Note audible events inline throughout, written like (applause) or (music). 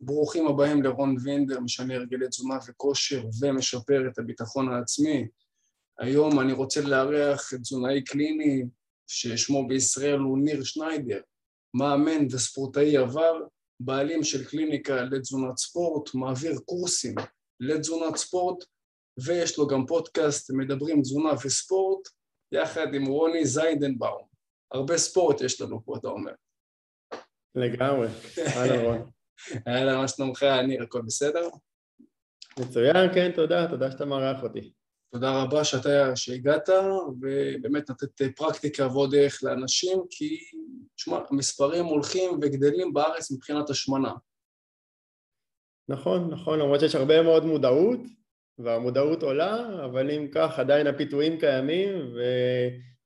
ברוכים הבאים לרון וינדר, משנה הרגלי תזונה וכושר ומשפר את הביטחון העצמי. היום אני רוצה לארח תזונאי קליני ששמו בישראל הוא ניר שניידר, מאמן וספורטאי עבר, בעלים של קליניקה לתזונת ספורט, מעביר קורסים לתזונת ספורט, ויש לו גם פודקאסט מדברים תזונה וספורט, יחד עם רוני זיידנבאום. הרבה ספורט יש לנו פה, אתה אומר. לגמרי, הלאה רון. אהלן, מה שלומך, ניר, הכל בסדר? מצוין, כן, תודה, תודה שאתה מארח אותי. תודה רבה שאתה, שהגעת, ובאמת נתת פרקטיקה ועוד דרך לאנשים, כי, תשמע, המספרים הולכים וגדלים בארץ מבחינת השמנה. נכון, נכון, למרות שיש הרבה מאוד מודעות, והמודעות עולה, אבל אם כך, עדיין הפיתויים קיימים,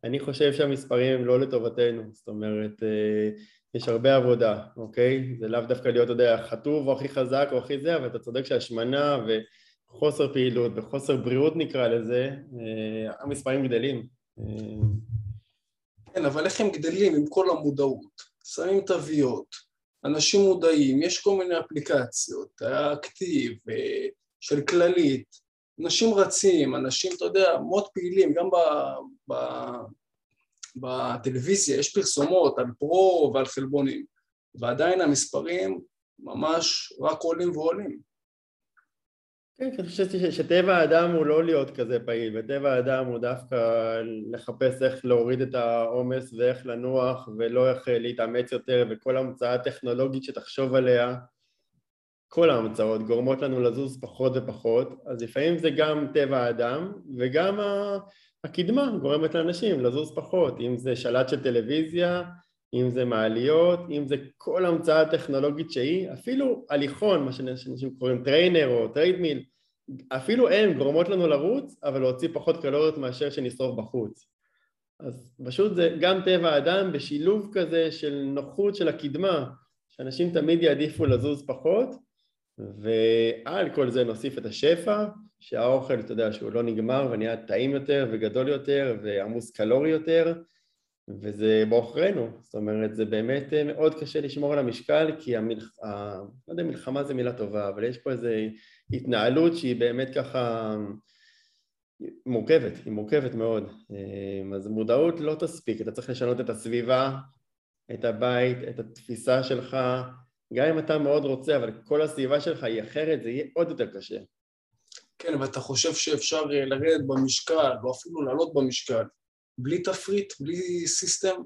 ואני חושב שהמספרים הם לא לטובתנו. זאת אומרת, אה, יש הרבה עבודה, אוקיי? זה לאו דווקא להיות, אתה יודע, חטוב או הכי חזק או הכי זה, אבל אתה צודק שהשמנה וחוסר פעילות וחוסר בריאות נקרא לזה, אה, המספרים גדלים. אה, כן, אבל איך הם גדלים עם כל המודעות? שמים תוויות, אנשים מודעים, יש כל מיני אפליקציות, האקטיב, אה, של כללית, אנשים רצים, אנשים, אתה יודע, מאוד פעילים, גם ב, ב, בטלוויזיה יש פרסומות על פרו ועל חלבונים, ועדיין המספרים ממש רק עולים ועולים. כן, אני חושב שטבע האדם הוא לא להיות כזה פעיל, וטבע האדם הוא דווקא לחפש איך להוריד את העומס ואיך לנוח ולא איך להתאמץ יותר, וכל המצאה טכנולוגית שתחשוב עליה, כל ההמצאות גורמות לנו לזוז פחות ופחות, אז לפעמים זה גם טבע האדם וגם הקדמה גורמת לאנשים לזוז פחות, אם זה שלט של טלוויזיה, אם זה מעליות, אם זה כל המצאה טכנולוגית שהיא, אפילו הליכון, מה שאנשים קוראים trainer או treadmill, אפילו הן גורמות לנו לרוץ, אבל להוציא פחות קלוריות מאשר שנשרוף בחוץ. אז פשוט זה גם טבע האדם בשילוב כזה של נוחות של הקדמה, שאנשים תמיד יעדיפו לזוז פחות, ועל כל זה נוסיף את השפע, שהאוכל, אתה יודע, שהוא לא נגמר ונהיה טעים יותר וגדול יותר ועמוס קלורי יותר, וזה בעוכרינו, זאת אומרת, זה באמת מאוד קשה לשמור על המשקל, כי המלח... לא יודע, מלחמה זה מילה טובה, אבל יש פה איזו התנהלות שהיא באמת ככה מורכבת, היא מורכבת מאוד. אז מודעות לא תספיק, אתה צריך לשנות את הסביבה, את הבית, את התפיסה שלך, גם אם אתה מאוד רוצה, אבל כל הסביבה שלך היא אחרת, זה יהיה עוד יותר קשה. כן, ואתה חושב שאפשר אה, לרדת במשקל, או אפילו לעלות במשקל, בלי תפריט, בלי סיסטם?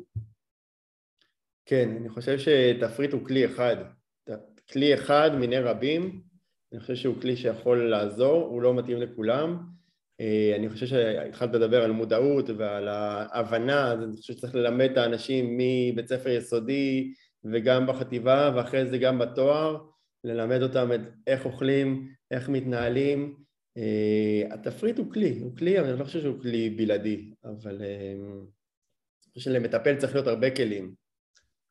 כן, אני חושב שתפריט הוא כלי אחד. כלי אחד מיני רבים, אני חושב שהוא כלי שיכול לעזור, הוא לא מתאים לכולם. אה, אני חושב שהתחלת לדבר על מודעות ועל ההבנה, אז אני חושב שצריך ללמד את האנשים מבית ספר יסודי וגם בחטיבה ואחרי זה גם בתואר, ללמד אותם את איך אוכלים, איך מתנהלים. Uh, התפריט הוא כלי, הוא כלי, אני לא חושב שהוא כלי בלעדי, אבל אה, אני חושב שלמטפל צריך להיות הרבה כלים.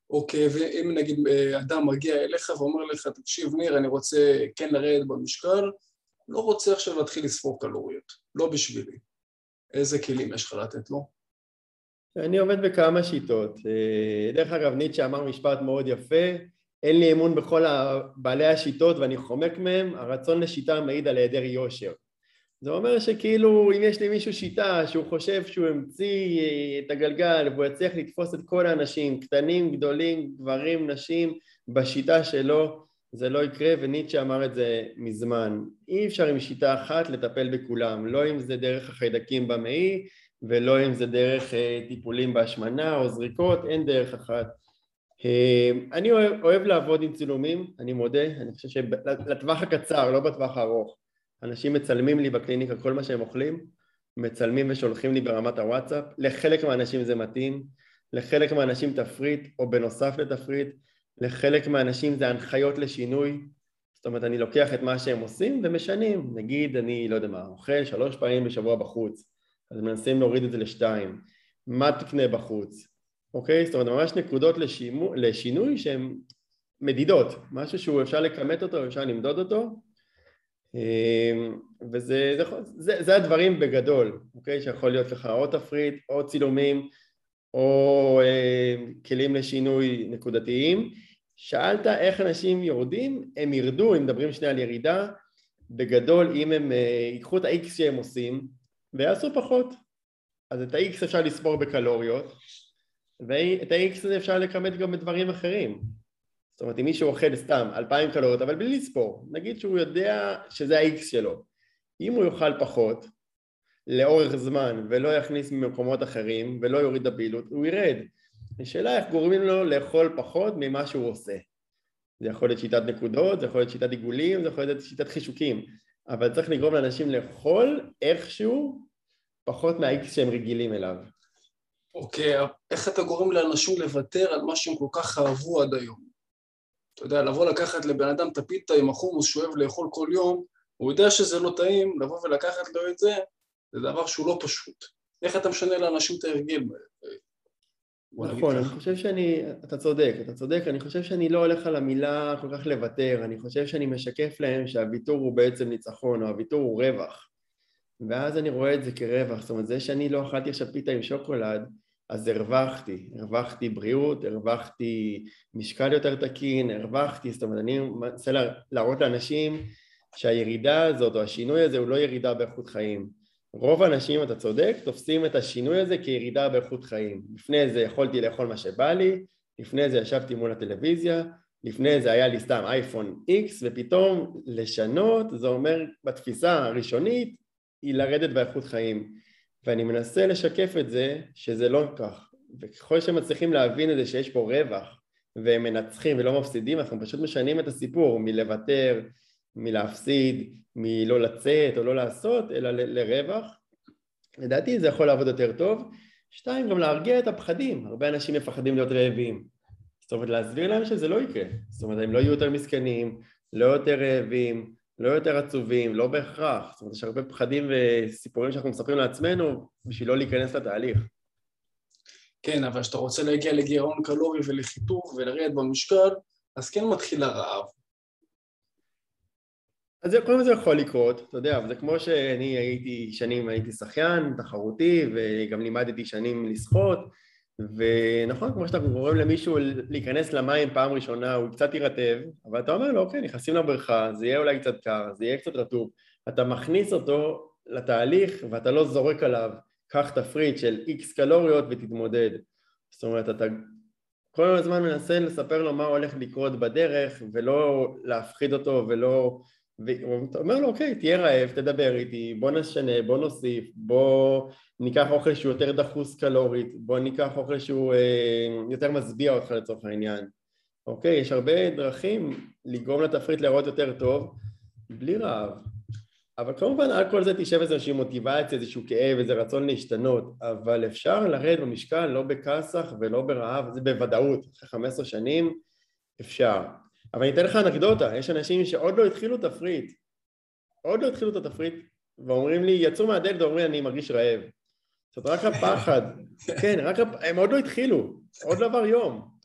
אוקיי, okay, ואם נגיד אה, אדם מגיע אליך ואומר לך, תקשיב ניר, אני רוצה כן לרדת במשקל, לא רוצה עכשיו להתחיל לספור קלוריות, לא בשבילי. איזה כלים יש לך לתת לו? אני עובד בכמה שיטות. אה, דרך אגב, ניטשה אמר משפט מאוד יפה, אין לי אמון בכל בעלי השיטות ואני חומק מהם, הרצון לשיטה מעיד על היעדר יושר. זה אומר שכאילו אם יש לי מישהו שיטה שהוא חושב שהוא המציא אה, את הגלגל והוא יצליח לתפוס את כל האנשים, קטנים, גדולים, גברים, נשים, בשיטה שלו, זה לא יקרה וניטשה אמר את זה מזמן. אי אפשר עם שיטה אחת לטפל בכולם, לא אם זה דרך החיידקים במעי ולא אם זה דרך אה, טיפולים בהשמנה או זריקות, אין דרך אחת. אה, אני אוהב, אוהב לעבוד עם צילומים, אני מודה, אני חושב שלטווח הקצר, לא בטווח הארוך. אנשים מצלמים לי בקליניקה כל מה שהם אוכלים, מצלמים ושולחים לי ברמת הוואטסאפ, לחלק מהאנשים זה מתאים, לחלק מהאנשים תפריט או בנוסף לתפריט, לחלק מהאנשים זה הנחיות לשינוי, זאת אומרת אני לוקח את מה שהם עושים ומשנים, נגיד אני לא יודע מה, אוכל שלוש פעמים בשבוע בחוץ, אז מנסים להוריד את זה לשתיים. מה תקנה בחוץ, אוקיי? זאת אומרת, ממש נקודות לשימו, לשינוי שהן מדידות, משהו שהוא אפשר לכמת אותו, אפשר למדוד אותו, אמ, וזה זה, זה, זה הדברים בגדול, אוקיי? שיכול להיות לך או תפריט, או צילומים, או אה, כלים לשינוי נקודתיים. שאלת איך אנשים יורדים, הם ירדו, אם מדברים שנייה על ירידה, בגדול אם הם אה, ייקחו את ה-X שהם עושים ויעשו פחות. אז את ה-X אפשר לספור בקלוריות, ואת ה-X הזה אפשר לכמת גם בדברים אחרים. זאת אומרת, אם מישהו אוכל סתם 2,000 קלוריות, אבל בלי לספור, נגיד שהוא יודע שזה ה-X שלו. אם הוא יאכל פחות, לאורך זמן, ולא יכניס ממקומות אחרים, ולא יוריד את הפעילות, הוא ירד. השאלה איך גורמים לו לאכול פחות ממה שהוא עושה. זה יכול להיות שיטת נקודות, זה יכול להיות שיטת עיגולים, זה יכול להיות שיטת חישוקים, אבל צריך לגרום לאנשים לאכול איכשהו פחות מה-X שהם רגילים אליו. אוקיי, okay, איך אתה גורם לאנשים לוותר על מה שהם כל כך אהבו עד היום? אתה יודע, לבוא לקחת לבן אדם את הפיתה עם החומוס שהוא אוהב לאכול כל יום, הוא יודע שזה לא טעים, לבוא ולקחת לו את זה, זה דבר שהוא לא פשוט. איך אתה משנה לאנשים את ההרגל? נכון, אני חושב שאני, אתה צודק, אתה צודק, אני חושב שאני לא הולך על המילה כל כך לוותר, אני חושב שאני משקף להם שהוויתור הוא בעצם ניצחון, או הוויתור הוא רווח. ואז אני רואה את זה כרווח, זאת אומרת זה שאני לא אכלתי עכשיו פיתה עם שוקולד, אז הרווחתי, הרווחתי בריאות, הרווחתי משקל יותר תקין, הרווחתי, זאת אומרת אני מנסה להראות לאנשים שהירידה הזאת או השינוי הזה הוא לא ירידה באיכות חיים, רוב האנשים, אתה צודק, תופסים את השינוי הזה כירידה באיכות חיים. לפני זה יכולתי לאכול מה שבא לי, לפני זה ישבתי מול הטלוויזיה, לפני זה היה לי סתם אייפון X, ופתאום לשנות, זה אומר בתפיסה הראשונית, היא לרדת באיכות חיים. ואני מנסה לשקף את זה, שזה לא כך. וככל שמצליחים להבין את זה שיש פה רווח, והם מנצחים ולא מפסידים, אנחנו פשוט משנים את הסיפור מלוותר, מלהפסיד, מלא לצאת או לא לעשות, אלא ל- לרווח. לדעתי זה יכול לעבוד יותר טוב. שתיים, גם להרגיע את הפחדים. הרבה אנשים מפחדים להיות רעבים. זאת אומרת, להסביר להם שזה לא יקרה. זאת אומרת, הם לא יהיו יותר מסכנים, לא יותר רעבים, לא יותר עצובים, לא בהכרח. זאת אומרת, יש הרבה פחדים וסיפורים שאנחנו מספרים לעצמנו בשביל לא להיכנס לתהליך. כן, אבל כשאתה רוצה להגיע לגירעון קלורי ולחיתוך ולרדת במשקל, אז כן מתחיל הרעב. אז זה, קודם כל זה יכול לקרות, אתה יודע, אבל זה כמו שאני הייתי שנים, הייתי שחיין תחרותי וגם לימדתי שנים לשחות ונכון, כמו שאתה גורם למישהו להיכנס למים פעם ראשונה, הוא קצת יירטב, אבל אתה אומר לו, אוקיי, נכנסים לבריכה, זה יהיה אולי קצת קר, זה יהיה קצת רטוב, אתה מכניס אותו לתהליך ואתה לא זורק עליו, קח תפריט של איקס קלוריות ותתמודד. זאת אומרת, אתה כל הזמן מנסה לספר לו מה הולך לקרות בדרך ולא להפחיד אותו ולא ואתה אומר לו, אוקיי, תהיה רעב, תדבר איתי, בוא נשנה, בוא נוסיף, בוא ניקח אוכל שהוא יותר דחוס קלורית, בוא ניקח אוכל שהוא אה, יותר משביע אותך לצורך העניין. אוקיי, יש הרבה דרכים לגרום לתפריט להראות יותר טוב, בלי רעב. אבל כמובן על כל זה תשב איזושהי מוטיבציה, איזשהו כאב, איזה רצון להשתנות, אבל אפשר לרדת במשקל לא בכסח ולא ברעב, זה בוודאות, אחרי 15 שנים אפשר. אבל אני אתן לך אנקדוטה, יש אנשים שעוד לא התחילו תפריט, עוד לא התחילו את התפריט, ואומרים לי, יצאו מהדלת ואומרים אני מרגיש רעב. זאת רק הפחד, (laughs) כן, רק הפ... הם עוד לא התחילו, עוד לא עבר יום.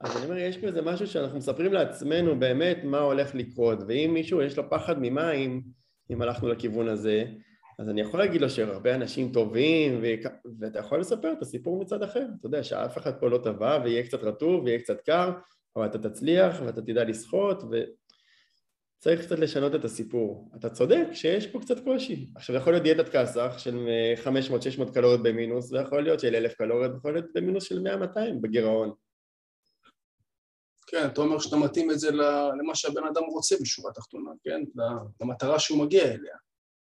אז אני אומר, יש פה איזה משהו שאנחנו מספרים לעצמנו באמת מה הולך לקרות, ואם מישהו יש לו פחד ממים, אם הלכנו לכיוון הזה, אז אני יכול להגיד לו שהרבה אנשים טובים, ו... ואתה יכול לספר את הסיפור מצד אחר, אתה יודע שאף אחד פה לא טבע ויהיה קצת רטוב ויהיה קצת קר, אבל אתה תצליח ואתה תדע לשחות וצריך קצת לשנות את הסיפור. אתה צודק שיש פה קצת קושי. עכשיו יכול להיות דיאטת כסח של 500-600 קלוריות במינוס, ויכול להיות של 1,000 קלוריות, ויכול להיות במינוס של 100-200 בגירעון. כן, אתה אומר שאתה מתאים את זה למה שהבן אדם רוצה בשורה התחתונה, כן? למטרה שהוא מגיע אליה.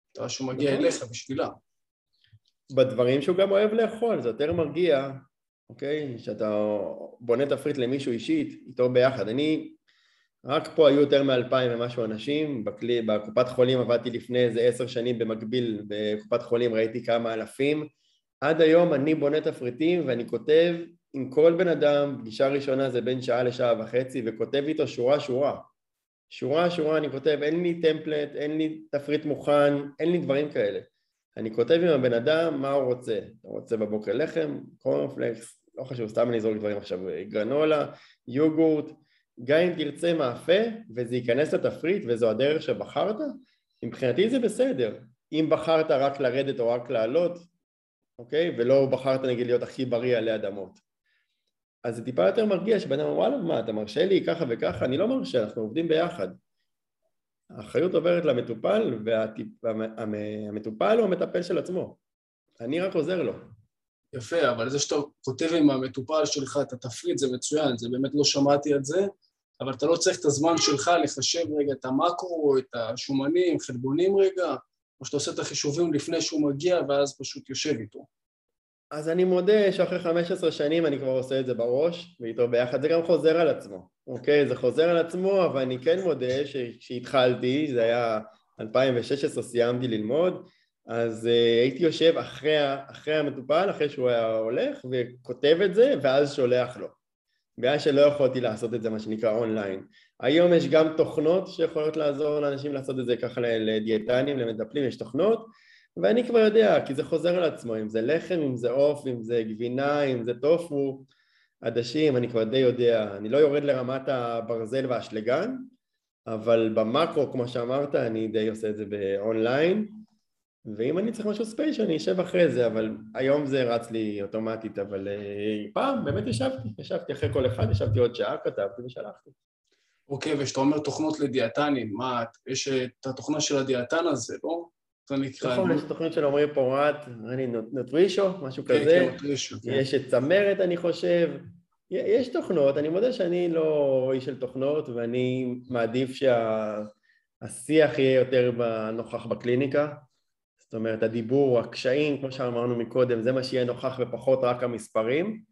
למטרה שהוא מגיע נכון. אליך בשבילה. בדברים שהוא גם אוהב לאכול, זה יותר מרגיע אוקיי? שאתה בונה תפריט למישהו אישית, איתו ביחד. אני, רק פה היו יותר מאלפיים ומשהו אנשים, בכלי, בקופת חולים עבדתי לפני איזה עשר שנים במקביל, בקופת חולים ראיתי כמה אלפים. עד היום אני בונה תפריטים ואני כותב עם כל בן אדם, פגישה ראשונה זה בין שעה לשעה וחצי, וכותב איתו שורה שורה. שורה שורה אני כותב, אין לי טמפלט, אין לי תפריט מוכן, אין לי דברים כאלה. אני כותב עם הבן אדם מה הוא רוצה, הוא רוצה בבוקר לחם, קורנפלקס, לא חשוב, סתם אני אזרוק דברים עכשיו, גרנולה, יוגורט, גם אם תרצה מאפה וזה ייכנס לתפריט וזו הדרך שבחרת, מבחינתי זה בסדר. אם בחרת רק לרדת או רק לעלות, אוקיי? ולא בחרת נגיד להיות הכי בריא עלי אדמות. אז זה טיפה יותר מרגיע שבן אדם וואלה, מה, אתה מרשה לי ככה וככה? אני לא מרשה, אנחנו עובדים ביחד. האחריות עוברת למטופל, והמטופל הוא המטפל של עצמו. אני רק עוזר לו. יפה, אבל זה שאתה כותב עם המטופל שלך את התפריט זה מצוין, זה באמת לא שמעתי את זה, אבל אתה לא צריך את הזמן שלך לחשב רגע את המקרו, את השומנים, חלבונים רגע, או שאתה עושה את החישובים לפני שהוא מגיע ואז פשוט יושב איתו. אז אני מודה שאחרי 15 שנים אני כבר עושה את זה בראש, ואיתו ביחד, זה גם חוזר על עצמו, אוקיי? זה חוזר על עצמו, אבל אני כן מודה שכשהתחלתי, זה היה 2016, סיימתי ללמוד, אז uh, הייתי יושב אחרי, אחרי המטופל, אחרי שהוא היה הולך, וכותב את זה, ואז שולח לו. בגלל שלא יכולתי לעשות את זה, מה שנקרא אונליין. היום יש גם תוכנות שיכולות לעזור לאנשים לעשות את זה ככה לדיאטנים, למטפלים, יש תוכנות, ואני כבר יודע, כי זה חוזר על עצמו, אם זה לחם, אם זה עוף, אם זה גבינה, אם זה טופו, עדשים, אני כבר די יודע. אני לא יורד לרמת הברזל והאשלגן, אבל במקרו, כמו שאמרת, אני די עושה את זה באונליין, ואם אני צריך משהו ספייש אני אשב אחרי זה, אבל היום זה רץ לי אוטומטית, אבל uh, פעם באמת ישבתי, ישבתי אחרי כל אחד, ישבתי עוד שעה, כתבתי ושלחתי. אוקיי, okay, וכשאתה אומר תוכנות לדיאטנים, מה, יש את התוכנה של הדיאטן הזה, לא? זה נקרא... נכון, יש תוכנית של עמרי פורט, נראה לי נוטרישו, משהו כן, כזה. כן, נוטרישו, כן. יש את צמרת, אני חושב. יש תוכנות, אני מודה שאני לא איש של תוכנות, ואני מעדיף שהשיח יהיה יותר נוכח בקליניקה. זאת אומרת, הדיבור, הקשיים, כמו שאמרנו מקודם, זה מה שיהיה נוכח ופחות רק המספרים,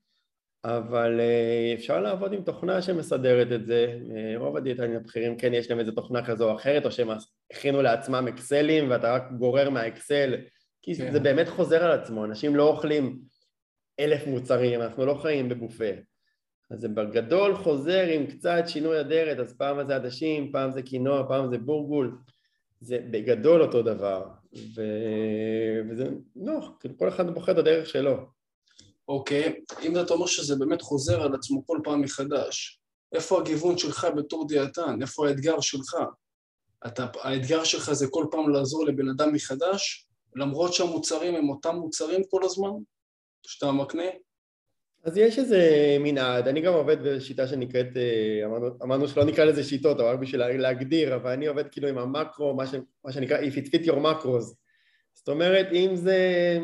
אבל אה, אפשר לעבוד עם תוכנה שמסדרת את זה. אה, רוב הדיאטנים הבכירים כן יש להם איזה תוכנה כזו או אחרת, או שהם הכינו לעצמם אקסלים ואתה רק גורר מהאקסל, כי כן. זה באמת חוזר על עצמו, אנשים לא אוכלים אלף מוצרים, אנחנו לא חיים בבופה. אז זה בגדול חוזר עם קצת שינוי אדרת, אז פעם זה עדשים, פעם זה קינוע, פעם זה בורגול, זה בגדול אותו דבר. ו... וזה נוח, כל אחד בוחר את הדרך שלו. אוקיי, אם אתה אומר שזה באמת חוזר על עצמו כל פעם מחדש, איפה הגיוון שלך בתור דיאטן? איפה האתגר שלך? אתה, האתגר שלך זה כל פעם לעזור לבן אדם מחדש, למרות שהמוצרים הם אותם מוצרים כל הזמן שאתה מקנה? אז יש איזה מנעד, אני גם עובד בשיטה שנקראת, אה, אמרנו, אמרנו שלא נקרא לזה שיטות, אבל רק בשביל להגדיר, אבל אני עובד כאילו עם המקרו, מה, ש, מה שנקרא If it fit your macros. זאת אומרת, אם זה,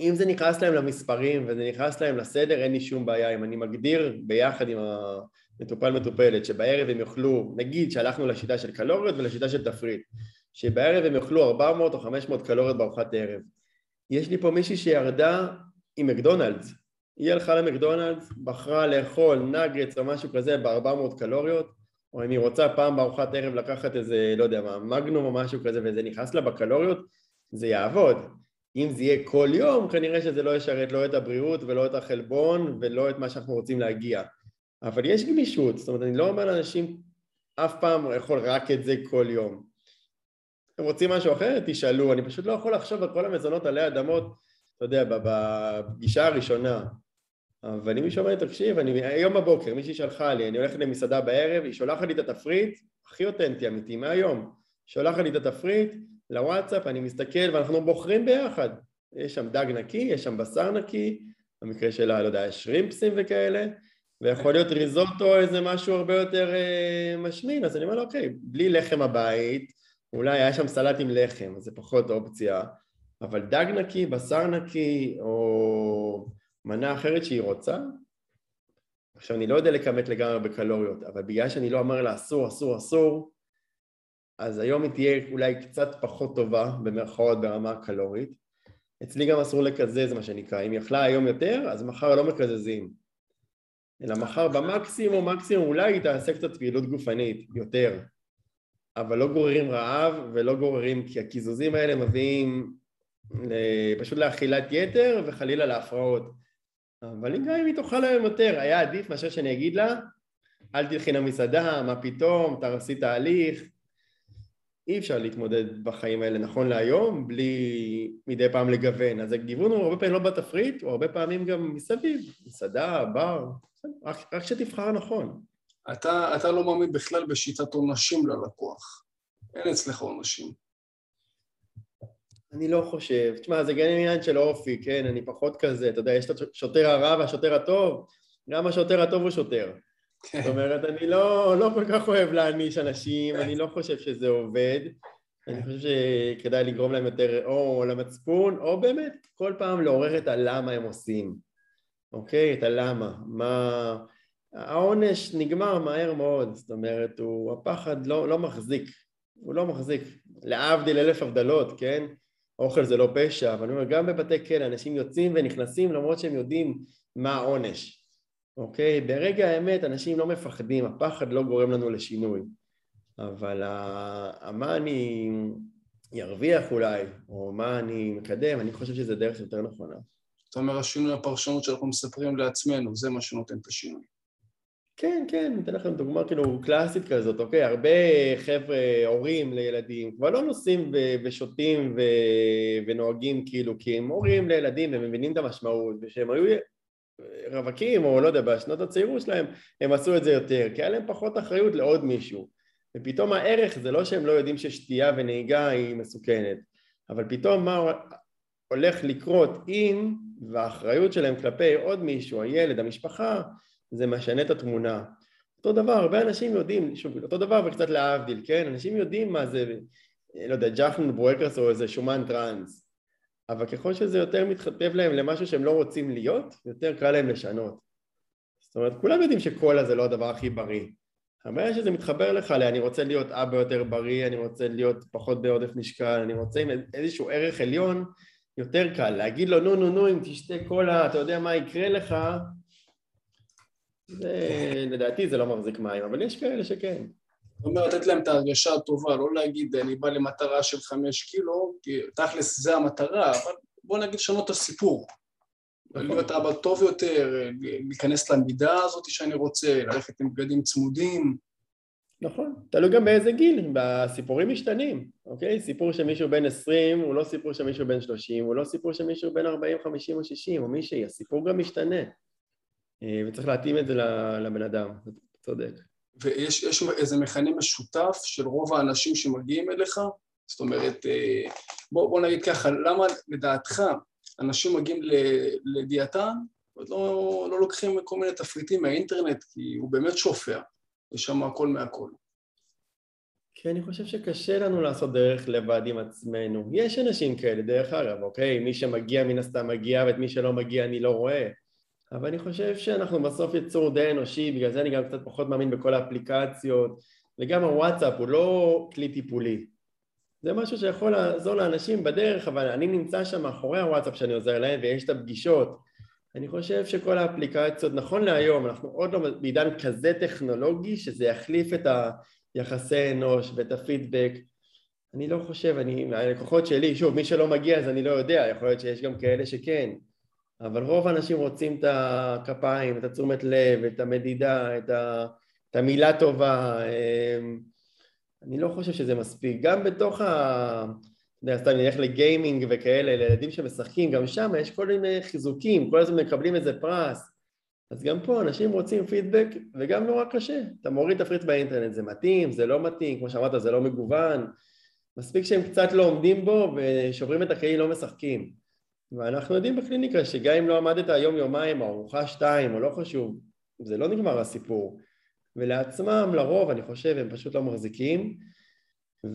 אם זה נכנס להם למספרים וזה נכנס להם לסדר, אין לי שום בעיה. אם אני מגדיר ביחד עם המטופל מטופלת, שבערב הם יאכלו, נגיד שהלכנו לשיטה של קלוריות ולשיטה של תפריט, שבערב הם יאכלו 400 או 500 קלוריות בארוחת ערב. יש לי פה מישהי שירדה עם מקדונלדס, היא הלכה למקדונלדס, בחרה לאכול נגץ או משהו כזה ב-400 קלוריות, או אם היא רוצה פעם בארוחת ערב לקחת איזה, לא יודע מה, מגנום או משהו כזה וזה נכנס לה בקלוריות, זה יעבוד. אם זה יהיה כל יום, כנראה שזה לא ישרת לא את הבריאות ולא את החלבון ולא את מה שאנחנו רוצים להגיע. אבל יש גמישות, זאת אומרת, אני לא אומר לאנשים אף פעם לאכול רק את זה כל יום. אתם רוצים משהו אחר? תשאלו, אני פשוט לא יכול לחשוב על כל המזונות עלי אדמות, אתה יודע, בפגישה הראשונה. אבל אם מישהו אומר לי, תקשיב, אני היום בבוקר, מישהי שלחה לי, אני הולך למסעדה בערב, היא שולחת לי את התפריט, הכי אותנטי, אמיתי, מהיום. שולחת לי את התפריט לוואטסאפ, אני מסתכל ואנחנו בוחרים ביחד. יש שם דג נקי, יש שם בשר נקי, במקרה שלה, לא יודע, שרימפסים וכאלה, ויכול להיות ריזוטו, איזה משהו הרבה יותר אה, משמין, אז אני אומר לו, אוקיי, בלי לחם הבית, אולי היה שם סלט עם לחם, אז זה פחות אופציה, אבל דג נקי, בשר נקי, או... מנה אחרת שהיא רוצה, עכשיו אני לא יודע לכמת לגמרי בקלוריות, אבל בגלל שאני לא אומר לה אסור, אסור, אסור, אז היום היא תהיה אולי קצת פחות טובה, במרכאות ברמה הקלורית. אצלי גם אסור לקזז מה שנקרא, אם היא אכלה היום יותר, אז מחר לא מקזזים. אלא מחר במקסימום, מקסימום אולי היא תעשה קצת פעילות גופנית, יותר. אבל לא גוררים רעב ולא גוררים, כי הקיזוזים האלה מביאים פשוט לאכילת יתר וחלילה להפרעות. אבל גם אם היא תאכל היום יותר, היה עדיף מאשר שאני אגיד לה, אל תלכי למסעדה, מה פתאום, תעשי תהליך. אי אפשר להתמודד בחיים האלה נכון להיום בלי מדי פעם לגוון. אז הגיוון הוא הרבה פעמים לא בתפריט, הוא הרבה פעמים גם מסביב, מסעדה, בר, רק, רק שתבחר נכון. אתה, אתה לא מאמין בכלל בשיטת עונשים ללקוח. אין אצלך עונשים. אני לא חושב. תשמע, זה גם עניין של אופי, כן? אני פחות כזה, אתה יודע, יש את השוטר הרע והשוטר הטוב, גם השוטר הטוב הוא שוטר. כן. זאת אומרת, אני לא, לא כל כך אוהב להעניש אנשים, אני לא חושב שזה עובד. אני חושב שכדאי לגרום להם יותר או למצפון, או באמת כל פעם לעורר את הלמה הם עושים, אוקיי? את הלמה. מה... העונש נגמר מהר מאוד, זאת אומרת, הוא, הפחד לא, לא מחזיק, הוא לא מחזיק. להבדיל אלף הבדלות, כן? אוכל זה לא פשע, אבל אני אומר, גם בבתי כלא אנשים יוצאים ונכנסים למרות שהם יודעים מה העונש, אוקיי? ברגע האמת אנשים לא מפחדים, הפחד לא גורם לנו לשינוי. אבל מה אני ארוויח אולי, או מה אני מקדם, אני חושב שזה דרך יותר נכונה. זאת אומרת, השינוי הפרשנות שאנחנו מספרים לעצמנו, זה מה שנותן את השינוי. כן, כן, אני אתן לכם דוגמה כאילו קלאסית כזאת, אוקיי? הרבה חבר'ה, הורים לילדים, כבר לא נוסעים ושותים ונוהגים כאילו, כי הם הורים לילדים, הם מבינים את המשמעות, ושהם היו רווקים, או לא יודע, בשנות הצעירות שלהם, הם עשו את זה יותר, כי היה להם פחות אחריות לעוד מישהו. ופתאום הערך זה לא שהם לא יודעים ששתייה ונהיגה היא מסוכנת, אבל פתאום מה הולך לקרות אם, והאחריות שלהם כלפי עוד מישהו, הילד, המשפחה, זה משנה את התמונה. אותו דבר, הרבה אנשים יודעים, שוב, אותו דבר וקצת להבדיל, כן? אנשים יודעים מה זה, לא יודע, ג'חנון בורקס או איזה שומן טראנס, אבל ככל שזה יותר מתכתב להם למשהו שהם לא רוצים להיות, יותר קל להם לשנות. זאת אומרת, כולם יודעים שקולה זה לא הדבר הכי בריא. הבעיה שזה מתחבר לך ל... אני רוצה להיות אבא יותר בריא, אני רוצה להיות פחות בעודף משקל, אני רוצה עם איזשהו ערך עליון, יותר קל. להגיד לו, נו, נו, נו, אם תשתה קולה, אתה יודע מה יקרה לך, זה, לדעתי זה לא מחזיק מים, אבל יש כאלה שכן. זאת אומרת, לתת להם את ההרגשה הטובה, לא להגיד, אני בא למטרה של חמש קילו, כי תכלס זה המטרה, אבל בוא נגיד לשנות את הסיפור. נכון. להיות אבא טוב יותר, להיכנס למידה הזאת שאני רוצה, ללכת עם בגדים צמודים. נכון, תלוי גם באיזה גיל, בסיפורים משתנים, אוקיי? סיפור של מישהו בן 20 הוא לא סיפור של מישהו בן 30, הוא לא סיפור של מישהו בן 40, 50 או 60 או מישהי, הסיפור גם משתנה. אה, וצריך להתאים את זה לבן אדם, צודק. ויש איזה מכנה משותף של רוב האנשים שמגיעים אליך? זאת אומרת, אה, בוא, בוא נגיד ככה, למה לדעתך אנשים מגיעים לדיאטן ולא לא לוקחים כל מיני תפריטים מהאינטרנט, כי הוא באמת שופע, יש שם הכל מהכל. כי אני חושב שקשה לנו לעשות דרך לבד עם עצמנו. יש אנשים כאלה, דרך אגב, אוקיי? מי שמגיע מן הסתם מגיע, ואת מי שלא מגיע אני לא רואה. אבל אני חושב שאנחנו בסוף יצור די אנושי, בגלל זה אני גם קצת פחות מאמין בכל האפליקציות, וגם הוואטסאפ הוא לא כלי טיפולי. זה משהו שיכול לעזור לאנשים בדרך, אבל אני נמצא שם מאחורי הוואטסאפ שאני עוזר להם, ויש את הפגישות. אני חושב שכל האפליקציות, נכון להיום, אנחנו עוד לא בעידן כזה טכנולוגי, שזה יחליף את היחסי אנוש ואת הפידבק. אני לא חושב, אני, הלקוחות שלי, שוב, מי שלא מגיע אז אני לא יודע, יכול להיות שיש גם כאלה שכן. אבל רוב האנשים רוצים את הכפיים, את התשומת לב, את המדידה, את, ה, את המילה טובה. אמ, אני לא חושב שזה מספיק. גם בתוך ה... אתה יודע, סתם נלך לגיימינג וכאלה, לילדים שמשחקים, גם שם יש כל מיני חיזוקים, כל הזמן מקבלים איזה פרס. אז גם פה אנשים רוצים פידבק, וגם נורא קשה. אתה מוריד תפריט באינטרנט, זה מתאים, זה לא מתאים, כמו שאמרת, זה לא מגוון. מספיק שהם קצת לא עומדים בו ושוברים את הכלי, לא משחקים. ואנחנו יודעים בקליניקה שגם אם לא עמדת יום-יומיים או ארוחה שתיים או לא חשוב, זה לא נגמר הסיפור. ולעצמם, לרוב, אני חושב, הם פשוט לא מחזיקים,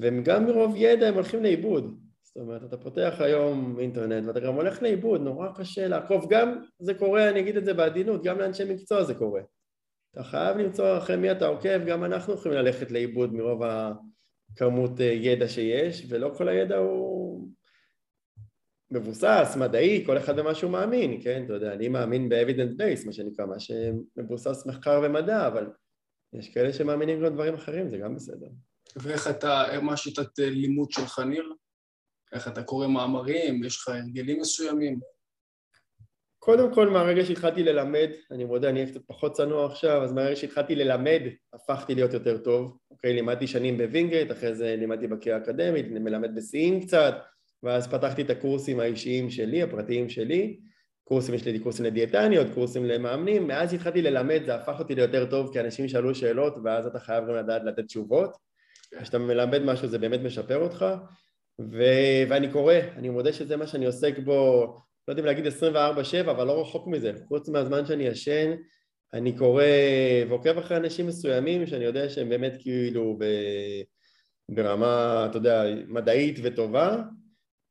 וגם מרוב ידע הם הולכים לאיבוד. זאת אומרת, אתה פותח היום אינטרנט ואתה גם הולך לאיבוד, נורא קשה לעקוב. גם זה קורה, אני אגיד את זה בעדינות, גם לאנשי מקצוע זה קורה. אתה חייב למצוא אחרי מי אתה עוקב, גם אנחנו יכולים ללכת לאיבוד מרוב הכמות אה, ידע שיש, ולא כל הידע הוא מבוסס, מדעי, כל אחד במה שהוא מאמין, כן? אתה יודע, אני מאמין ב-evidence base, מה שנקרא, מה שמבוסס מחקר ומדע, אבל יש כאלה שמאמינים גם דברים אחרים, זה גם בסדר. ואיך אתה, מה שיטת אה, לימוד שלך, ניר? איך אתה קורא מאמרים? יש לך הרגלים מסוימים? קודם כל, מהרגע שהתחלתי ללמד, אני מודה, אני אהיה קצת פחות צנוע עכשיו, אז מהרגע שהתחלתי ללמד, הפכתי להיות יותר טוב. אוקיי, לימדתי שנים בווינגייט, אחרי זה לימדתי בקריה האקדמית, אני מלמד בשיאים קצת, ואז פתחתי את הקורסים האישיים שלי, הפרטיים שלי, קורסים, יש לי קורסים לדיאטניות, קורסים למאמנים, מאז שהתחלתי ללמד זה הפך אותי ליותר טוב כי אנשים שאלו שאלות ואז אתה חייב גם לדעת לתת תשובות. כשאתה מלמד משהו זה באמת משפר אותך. ו... ואני קורא, אני מודה שזה מה שאני עוסק בו, לא יודע אם להגיד 24-7 אבל לא רחוק מזה, חוץ מהזמן שאני ישן אני קורא ועוקב אחרי אנשים מסוימים שאני יודע שהם באמת כאילו ב, ברמה, אתה יודע, מדעית וטובה,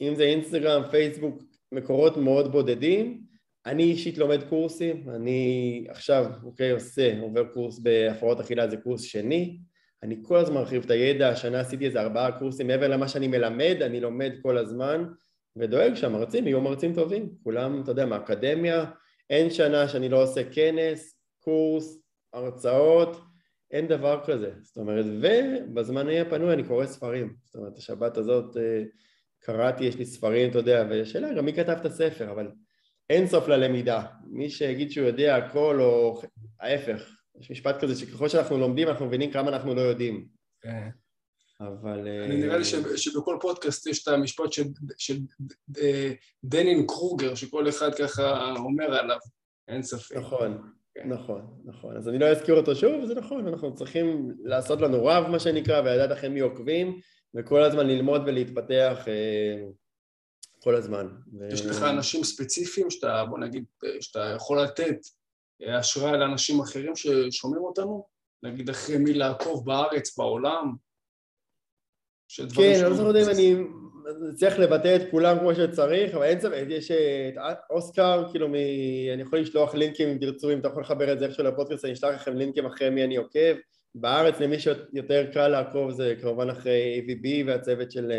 אם זה אינסטגרם, פייסבוק, מקורות מאוד בודדים. אני אישית לומד קורסים, אני עכשיו, אוקיי, עושה, עובר קורס בהפרעות אכילה, זה קורס שני, אני כל הזמן מרחיב את הידע, השנה עשיתי איזה ארבעה קורסים, מעבר למה שאני מלמד, אני לומד כל הזמן, ודואג שהמרצים יהיו מרצים טובים, כולם, אתה יודע, מהאקדמיה, אין שנה שאני לא עושה כנס, קורס, הרצאות, אין דבר כזה, זאת אומרת, ובזמן הפנוי אני קורא ספרים, זאת אומרת, השבת הזאת אה, קראתי, יש לי ספרים, אתה יודע, ושאלה גם מי כתב את הספר, אבל אין סוף ללמידה, מי שיגיד שהוא יודע הכל או ההפך, יש משפט כזה שככל שאנחנו לומדים אנחנו מבינים כמה אנחנו לא יודעים. כן. אבל... אני נראה לי אה, שבכל פודקאסט יש את המשפט של, של אה, דנין קרוגר, שכל אחד ככה אומר עליו, אין ספק. נכון, כן. נכון, נכון. אז אני לא אזכיר אותו שוב, זה נכון, אנחנו צריכים לעשות לנו רב, מה שנקרא, ולדעת לכם מי עוקבים, וכל הזמן ללמוד ולהתפתח אה, כל הזמן. יש לך אנשים ספציפיים שאתה, בוא נגיד, שאתה יכול לתת השראה לאנשים אחרים ששומעים אותנו? נגיד אחרי מי לעקוב בארץ, בעולם? כן, אני לא זוכר אם אני צריך לבטא את כולם כמו שצריך, אבל אין ספק, יש את אוסקר, כאילו, מ... אני יכול לשלוח לינקים אם תרצו, אם אתה יכול לחבר את זה איכשהו לפודקאסט, אני אשלח לכם לינקים אחרי מי אני עוקב. בארץ למי שיותר קל לעקוב זה כמובן אחרי AVB והצוות של,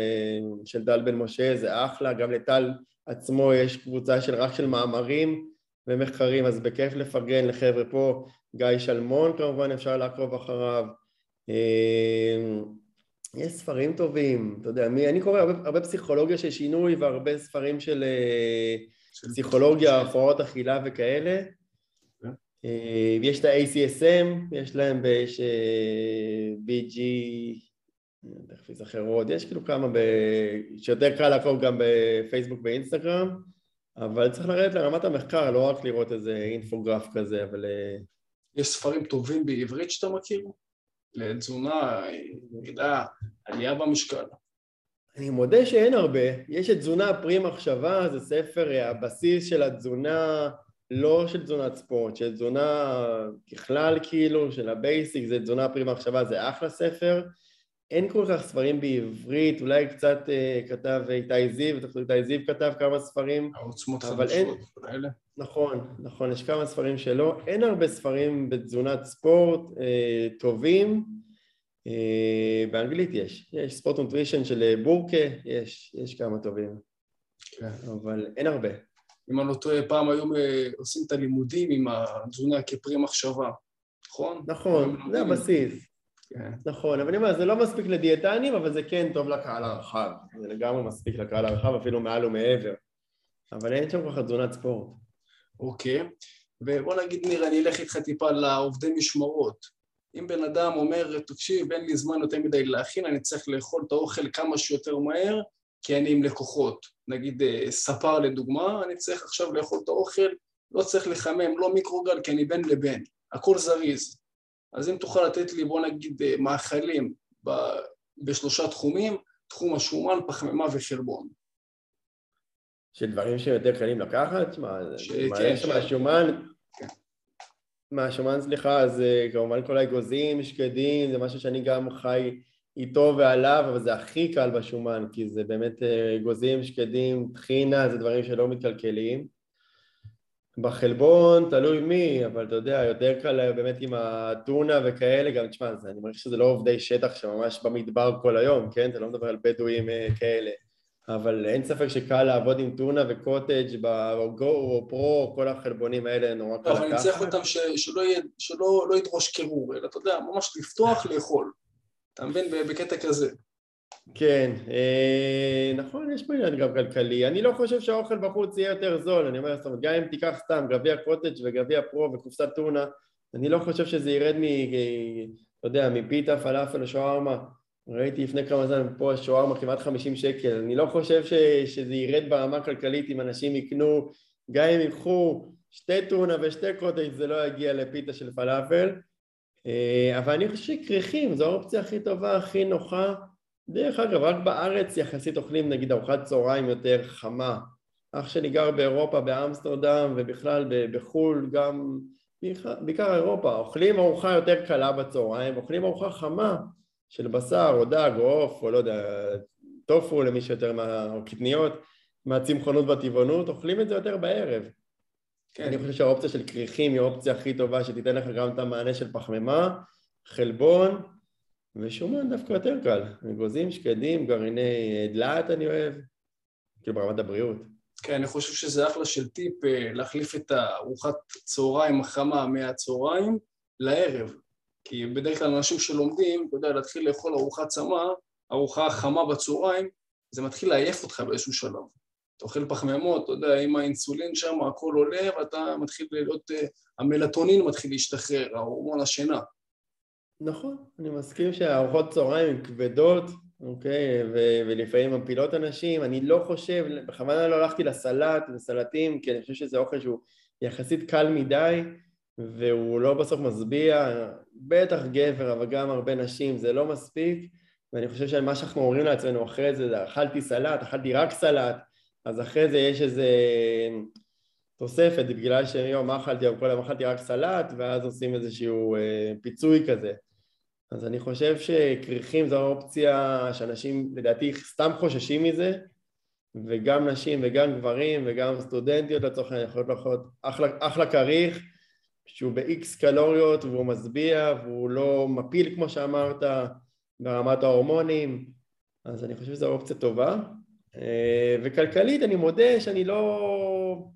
של דל בן משה, זה אחלה, גם לטל עצמו יש קבוצה של רק של מאמרים ומחקרים, אז בכיף לפרגן לחבר'ה פה, גיא שלמון כמובן אפשר לעקוב אחריו, אמ, יש ספרים טובים, אתה יודע, מי, אני קורא הרבה, הרבה פסיכולוגיה של שינוי והרבה ספרים של, אה, של פסיכולוגיה, הפרעות אכילה וכאלה. אה, יש את ה-ACSM, יש להם, יש אה, BG, תכף אזכר עוד, יש כאילו כמה ב... שיותר קל לעקוב גם בפייסבוק ואינסטגרם. אבל צריך לרדת לרמת המחקר, לא רק לראות איזה אינפוגרף כזה, אבל... אה, יש ספרים טובים בעברית שאתה מכיר? לתזונה, נגידה, עלייה במשקל. אני מודה שאין הרבה. יש את תזונה פרי מחשבה, זה ספר הבסיס של התזונה, לא של תזונת ספורט, של תזונה ככלל כאילו, של ה basic, זה תזונה פרי מחשבה, זה אחלה ספר. אין כל כך ספרים בעברית, אולי קצת uh, כתב איתי זיו, איתי זיו כתב כמה ספרים, העוצמות חדשות האלה. נכון, נכון, יש כמה ספרים שלו, אין הרבה ספרים בתזונת ספורט uh, טובים, uh, באנגלית יש, יש sport nutrition של בורקה, יש, יש כמה טובים, כן. אבל אין הרבה. אם אני לא טועה, פעם היום עושים את הלימודים עם התזונה כפרי מחשבה, נכון? נכון, זה הבסיס. כן. נכון, אבל אני אומר, זה לא מספיק לדיאטנים, אבל זה כן טוב לקהל הרחב. זה לגמרי מספיק לקהל הרחב, אפילו מעל ומעבר. אבל אין שם ככה תזונת ספורט. אוקיי, ובוא נגיד, ניר, אני אלך איתך טיפה לעובדי משמרות. אם בן אדם אומר, תקשיב, אין לי זמן יותר מדי להכין, אני צריך לאכול את האוכל כמה שיותר מהר, כי אני עם לקוחות. נגיד אה, ספר לדוגמה, אני צריך עכשיו לאכול את האוכל, לא צריך לחמם, לא מיקרוגל, כי אני בין לבין. הכל זריז. אז אם תוכל לתת לי, בוא נגיד, אה, מאכלים בשלושה תחומים, תחום השומן, פחמימה וחלבון. שדברים שיותר קלים לקחת? מה, כן, יש מהשומן, כן. מהשומן, סליחה, אז כמובן כל האגוזים, שקדים, זה משהו שאני גם חי איתו ועליו, אבל זה הכי קל בשומן, כי זה באמת אה, אגוזים, שקדים, טחינה, זה דברים שלא מתקלקלים. בחלבון תלוי מי, אבל אתה יודע, יותר קל באמת עם הטונה וכאלה, גם תשמע, אני מרגיש שזה לא עובדי שטח שממש במדבר כל היום, כן? אתה לא מדבר על בדואים אה, כאלה, אבל אין ספק שקל לעבוד עם טונה וקוטג' בגו או פרו, כל החלבונים האלה נורא קל לקחת. אבל אני צריך אותם שלא, שלא לא ידרוש קירור, אלא אתה יודע, ממש לפתוח, לאכול. אתה מבין? בקטע כזה. כן, אה, נכון, יש פה עניין גם כלכלי. אני לא חושב שהאוכל בחוץ יהיה יותר זול, אני אומר, זאת אומרת, גם אם תיקח סתם גביע קוטג' וגביע פרו וקופסת טונה, אני לא חושב שזה ירד מ... אתה יודע, מפיתה, פלאפל לשווארמה. ראיתי לפני כמה זמן פה שווארמה כמעט 50 שקל. אני לא חושב ש... שזה ירד ברמה הכלכלית אם אנשים יקנו, גם אם ייקחו שתי טונה ושתי קוטג' זה לא יגיע לפיתה של פלאפל. אה, אבל אני חושב שכריכים זו האופציה הכי טובה, הכי נוחה. דרך אגב, רק בארץ יחסית אוכלים נגיד ארוחת צהריים יותר חמה. אח שלי גר באירופה, באמסטרדם, ובכלל בחו"ל, גם בעיקר אירופה, אוכלים ארוחה יותר קלה בצהריים, אוכלים ארוחה חמה של בשר או דג או עוף או לא יודע, טופו למי שיותר מה... או קטניות מהצמחונות והטבעונות, אוכלים את זה יותר בערב. כן. אני חושב שהאופציה של כריכים היא האופציה הכי טובה שתיתן לך גם את המענה של פחמימה, חלבון ושומן דווקא יותר קל. אגוזים, שקדים, גרעיני דלעת אני אוהב, כאילו ברמת הבריאות. כן, אני חושב שזה אחלה של טיפ אה, להחליף את הארוחת צהריים החמה מהצהריים לערב. כי בדרך כלל אנשים שלומדים, אתה יודע, להתחיל לאכול ארוחה צמה, ארוחה חמה בצהריים, זה מתחיל לעייף אותך באיזשהו שלב. אתה אוכל פחמימות, אתה יודע, עם האינסולין שם הכל עולה ואתה מתחיל להיות, אה, המלטונין מתחיל להשתחרר, ההורמון השינה. נכון, אני מסכים שהארוחות צהריים הן כבדות, אוקיי, ו- ולפעמים מפילות אנשים, אני לא חושב, בכוונה לא הלכתי לסלט, לסלטים, כי אני חושב שזה אוכל שהוא יחסית קל מדי, והוא לא בסוף משביע, בטח גבר, אבל גם הרבה נשים, זה לא מספיק, ואני חושב שמה שאנחנו אומרים לעצמנו אחרי זה, זה אכלתי סלט, אכלתי רק סלט, אז אחרי זה יש איזה תוספת, בגלל שיום מה אכלתי, אבל כל היום אכלתי רק סלט, ואז עושים איזשהו אה, פיצוי כזה. אז אני חושב שכריכים זו אופציה שאנשים לדעתי סתם חוששים מזה, וגם נשים וגם גברים וגם סטודנטיות לצורך העניין יכולות לאכול אחלה, אחלה כריך שהוא ב-X קלוריות והוא משביע והוא לא מפיל כמו שאמרת ברמת ההורמונים, אז אני חושב שזו אופציה טובה. אה, וכלכלית אני מודה שאני לא...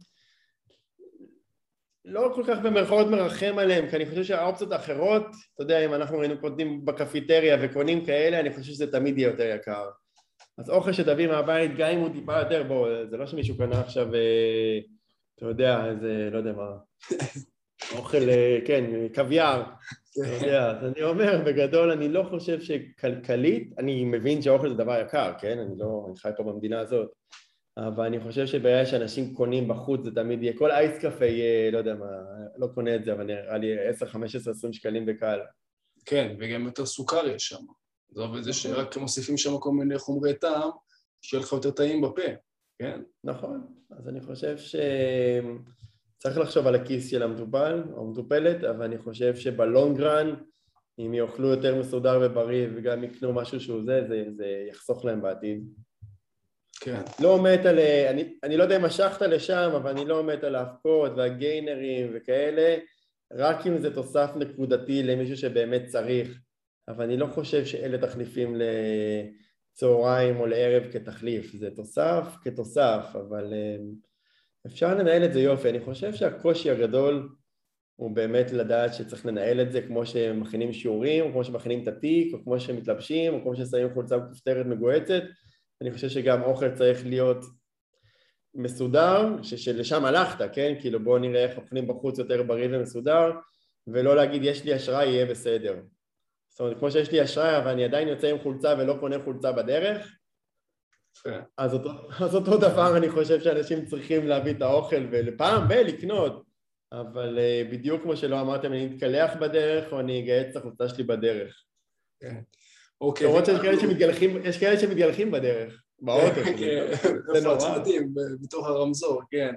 לא כל כך במרכאות מרחם עליהם, כי אני חושב שהאופציות האחרות, אתה יודע, אם אנחנו היינו קונים בקפיטריה וקונים כאלה, אני חושב שזה תמיד יהיה יותר יקר. אז אוכל שתביא מהבית, גם אם הוא טיפה יותר, בוא, זה לא שמישהו קנה עכשיו, אה, אתה יודע, איזה, לא יודע מה, (laughs) אוכל, אה, כן, קוויאר, (laughs) אתה יודע, אז אני אומר, בגדול, אני לא חושב שכלכלית, אני מבין שאוכל זה דבר יקר, כן? אני לא, אני חי פה במדינה הזאת, אבל אני חושב שבעיה שאנשים קונים בחוץ זה תמיד יהיה, כל אייס קפה יהיה, לא יודע מה, לא קונה את זה, אבל נראה לי 10, 15, 20 שקלים בקהל. כן, וגם יותר סוכר יש שם. זה עובד זה שרק מוסיפים שם כל מיני חומרי טעם, שיהיה לך יותר טעים בפה, כן? נכון, אז אני חושב ש... צריך לחשוב על הכיס של המטופל או המטופלת, אבל אני חושב שבלונגרן, אם יאכלו יותר מסודר ובריא וגם יקנו משהו שהוא זה, זה, זה יחסוך להם בעתיד. כן. לא מת על... אני, אני לא יודע אם משכת לשם, אבל אני לא מת על האבקות והגיינרים וכאלה, רק אם זה תוסף נקודתי למישהו שבאמת צריך, אבל אני לא חושב שאלה תחליפים לצהריים או לערב כתחליף, זה תוסף כתוסף, אבל אה, אפשר לנהל את זה יופי. אני חושב שהקושי הגדול הוא באמת לדעת שצריך לנהל את זה כמו שמכינים שיעורים, או כמו שמכינים את התיק, או כמו שמתלבשים, או כמו ששמים חולצה מכופתרת מגועצת. אני חושב שגם אוכל צריך להיות מסודר, שלשם הלכת, כן? כאילו בוא נראה איך אוכלים בחוץ יותר בריא ומסודר, ולא להגיד יש לי אשראי, יהיה בסדר. זאת אומרת, כמו שיש לי אשראי, אבל אני עדיין יוצא עם חולצה ולא קונה חולצה בדרך, אז אותו, אז אותו דבר אני חושב שאנשים צריכים להביא את האוכל ולפעם ולקנות, אבל uh, בדיוק כמו שלא אמרתם, אני אתקלח בדרך או אני אגייס את החולצה שלי בדרך. כן. אוקיי. למרות שיש כאלה שמתגלחים, יש כאלה שמתגלחים בדרך, באוטו. כן, זה נורא. בתוך הרמזור, כן.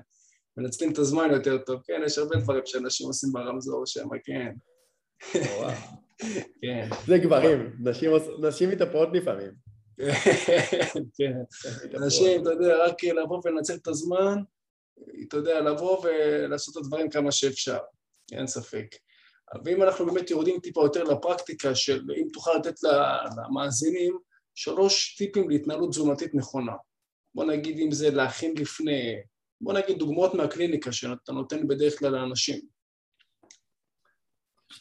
מנצלים את הזמן יותר טוב, כן, יש הרבה דברים שאנשים עושים ברמזור שם, כן. (laughs) כן. זה גברים, נשים מתאפרות לפעמים. כן, אנשים, אתה יודע, רק לבוא ולנצל את הזמן, אתה יודע, לבוא ולעשות את הדברים כמה שאפשר, אין ספק. ואם אנחנו באמת יורדים טיפה יותר לפרקטיקה של אם תוכל לתת למאזינים שלוש טיפים להתנהלות תזונתית נכונה. בוא נגיד אם זה להכין לפני, בוא נגיד דוגמאות מהקליניקה שאתה נותן בדרך כלל לאנשים.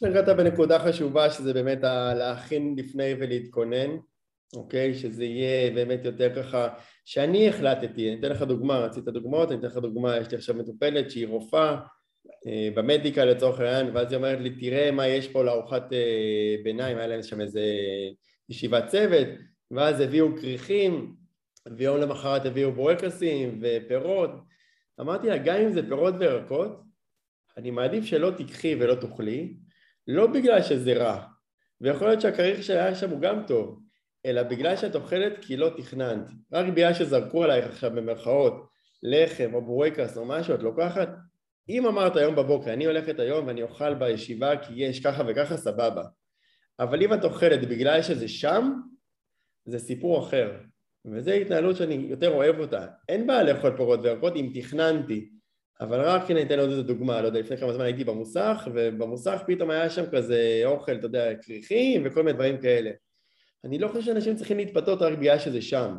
נגעת בנקודה חשובה שזה באמת להכין לפני ולהתכונן. אוקיי? שזה יהיה באמת יותר ככה, שאני החלטתי, אני אתן לך דוגמה, רצית דוגמאות, אני אתן לך דוגמה, יש לי עכשיו מטופלת שהיא רופאה אה, במדיקה לצורך העניין, ואז היא אומרת לי, תראה מה יש פה לארוחת אה, ביניים, היה להם שם איזה ישיבת צוות, ואז הביאו כריכים, ויום למחרת הביאו בורקסים ופירות, אמרתי לה, גם אם זה פירות וירקות, אני מעדיף שלא תיקחי ולא תאכלי, לא בגלל שזה רע, ויכול להיות שהכריך שהיה שם הוא גם טוב, אלא בגלל שאת אוכלת כי לא תכננת. רק בגלל שזרקו עלייך עכשיו במרכאות לחם או בורקס או משהו, את לוקחת, אם אמרת היום בבוקר, אני הולכת היום ואני אוכל בישיבה כי יש ככה וככה, סבבה. אבל אם את אוכלת בגלל שזה שם, זה סיפור אחר. וזו התנהלות שאני יותר אוהב אותה. אין בעיה לאכול פירות וירקות אם תכננתי, אבל רק הנה אתן עוד איזה דוגמה, לא יודע, לפני כמה זמן הייתי במוסך, ובמוסך פתאום היה שם כזה אוכל, אתה יודע, כריכים וכל מיני דברים כאלה. אני לא חושב שאנשים צריכים להתפתות רק בגלל שזה שם.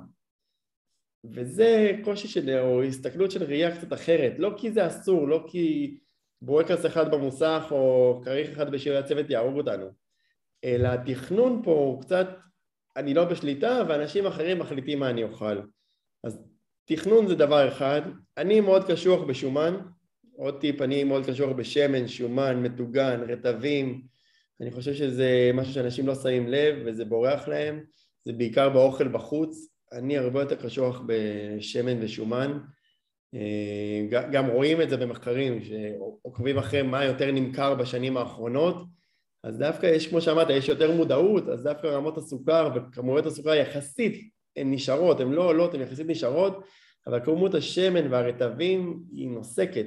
וזה קושי של, או הסתכלות של ראייה קצת אחרת, לא כי זה אסור, לא כי בורקס אחד במוסך או כריך אחד בשירי הצוות יהרוג אותנו, אלא התכנון פה הוא קצת, אני לא בשליטה ואנשים אחרים מחליטים מה אני אוכל. אז תכנון זה דבר אחד, אני מאוד קשוח בשומן, עוד טיפ, אני מאוד קשוח בשמן, שומן, מטוגן, רטבים, אני חושב שזה משהו שאנשים לא שמים לב וזה בורח להם, זה בעיקר באוכל בחוץ, אני הרבה יותר קשוח בשמן ושומן, אה, גם רואים את זה במחקרים שעוקבים אחרי מה יותר נמכר בשנים האחרונות, אז דווקא יש, כמו שאמרת, יש יותר מודעות, אז דווקא רמות הסוכר וכמויות הסוכר יחסית הן נשארות, הן לא עולות, הן יחסית נשארות, אבל כמות השמן והרטבים היא נוסקת,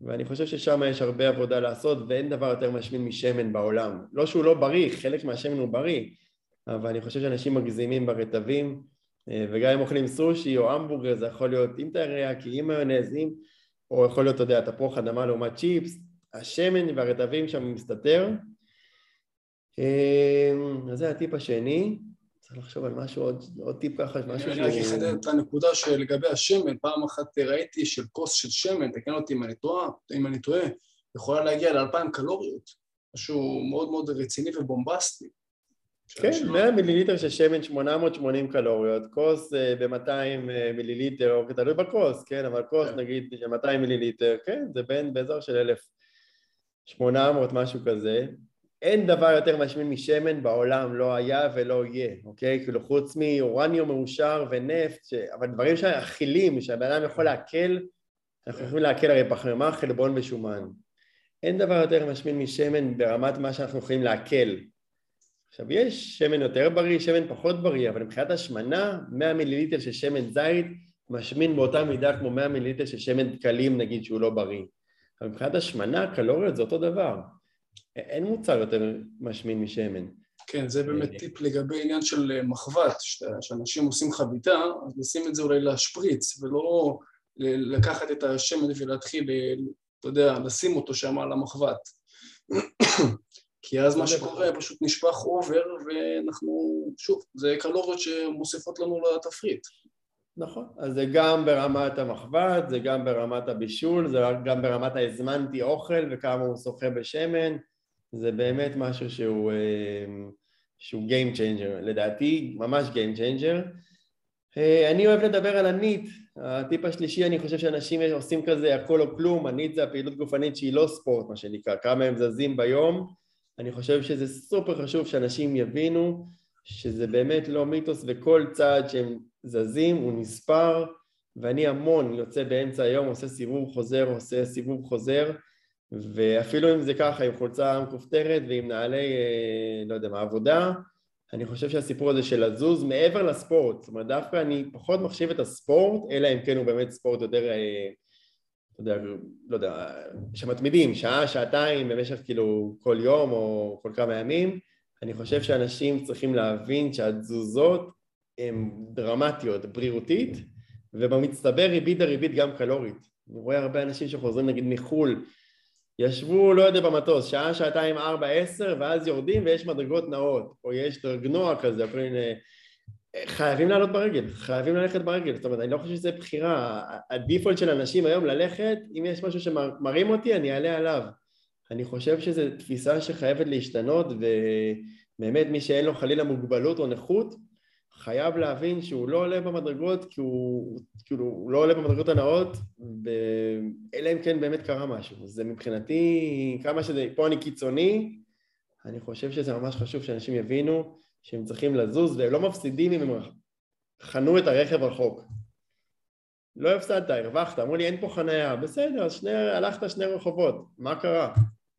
ואני חושב ששם יש הרבה עבודה לעשות ואין דבר יותר משמין משמן בעולם. לא שהוא לא בריא, חלק מהשמן הוא בריא, אבל אני חושב שאנשים מגזימים ברטבים, וגם אם אוכלים סושי או המבורגר זה יכול להיות עם טריאקי, עם מיונזים, או יכול להיות, אתה יודע, תפוח אדמה לעומת צ'יפס, השמן והרטבים שם מסתתר. אז זה הטיפ השני. צריך לחשוב על משהו, עוד, עוד טיפ ככה, משהו שהוא... אני רק אחדד את הנקודה שלגבי השמן, פעם אחת ראיתי של כוס של שמן, תקן אותי אם אני טועה, אם אני טועה, יכולה להגיע לאלפיים קלוריות, משהו מאוד מאוד רציני ובומבסטי. כן, 100 מיליליטר של שמן 880 קלוריות, כוס אה, ב-200 אה, מיליליטר, או תלוי בכוס, כן, אבל כוס כן. נגיד של 200 מיליליטר, כן, זה בין באזור של 1,800 משהו כזה, אין דבר יותר משמין משמן בעולם, לא היה ולא יהיה, אוקיי? כאילו חוץ מאורניום מאושר ונפט, ש... אבל דברים שאכילים, שהבן אדם יכול לעכל, אנחנו יכולים לעכל הרי פחמימה, חלבון ושומן. אין דבר יותר משמין משמן ברמת מה שאנחנו יכולים לעכל. עכשיו יש שמן יותר בריא, שמן פחות בריא, אבל מבחינת השמנה, 100 מיליליטר של שמן זית משמין באותה מידה כמו 100 מיליליטר של שמן דקלים נגיד שהוא לא בריא. אבל מבחינת השמנה, קלוריות זה אותו דבר. אין מוצר יותר משמין משמן. כן, זה באמת אה, טיפ לגבי עניין של אה, מחבת, שאנשים עושים חביתה, אז לשים את זה אולי להשפריץ, ולא לקחת את השמן ולהתחיל, אתה יודע, לשים אותו שם על המחבת. (coughs) כי אז מה שקורה, פשוט נשפך אובר, ואנחנו, שוב, זה קלוריות שמוסיפות לנו לתפריט. נכון, אז זה גם ברמת המחבת, זה גם ברמת הבישול, זה גם ברמת הזמנתי אוכל וכמה הוא שוחה בשמן, זה באמת משהו שהוא, אה, שהוא Game Changer, לדעתי ממש Game Changer. אה, אני אוהב לדבר על הניט, הטיפ השלישי אני חושב שאנשים עושים כזה הכל או כלום, הניט זה הפעילות גופנית שהיא לא ספורט מה שנקרא, כמה הם זזים ביום, אני חושב שזה סופר חשוב שאנשים יבינו שזה באמת לא מיתוס וכל צעד שהם זזים הוא נספר ואני המון יוצא באמצע היום, עושה סיבוב חוזר, עושה סיבוב חוזר ואפילו אם זה ככה, עם חולצה מכופתרת ועם נעלי, אה, לא יודע מה, עבודה, אני חושב שהסיפור הזה של לזוז מעבר לספורט, זאת אומרת דווקא אני פחות מחשיב את הספורט, אלא אם כן הוא באמת ספורט יותר, אתה יודע, לא יודע, שמתמידים, שעה, שעתיים במשך כאילו כל יום או כל כמה ימים, אני חושב שאנשים צריכים להבין שהתזוזות הן דרמטיות, בריאותית, ובמצטבר ריבית דריבית גם קלורית. אני רואה הרבה אנשים שחוזרים נגיד מחו"ל ישבו, לא יודע, במטוס, שעה, שעתיים, ארבע, עשר, ואז יורדים ויש מדרגות נאות, או יש דרגנוע כזה, או מיני... חייבים לעלות ברגל, חייבים ללכת ברגל, זאת אומרת, אני לא חושב שזה בחירה, הדיפולט של אנשים היום ללכת, אם יש משהו שמרים אותי, אני אעלה עליו. אני חושב שזו תפיסה שחייבת להשתנות, ובאמת מי שאין לו חלילה מוגבלות או נכות, חייב להבין שהוא לא עולה במדרגות כי הוא, כאילו, הוא לא עולה במדרגות הנאות, ב... אלא אם כן באמת קרה משהו. זה מבחינתי, כמה שזה, פה אני קיצוני, אני חושב שזה ממש חשוב שאנשים יבינו שהם צריכים לזוז והם לא מפסידים אם הם חנו את הרכב רחוק. לא הפסדת, הרווחת, אמרו לי אין פה חניה, בסדר, אז שני, הלכת שני רחובות, מה קרה?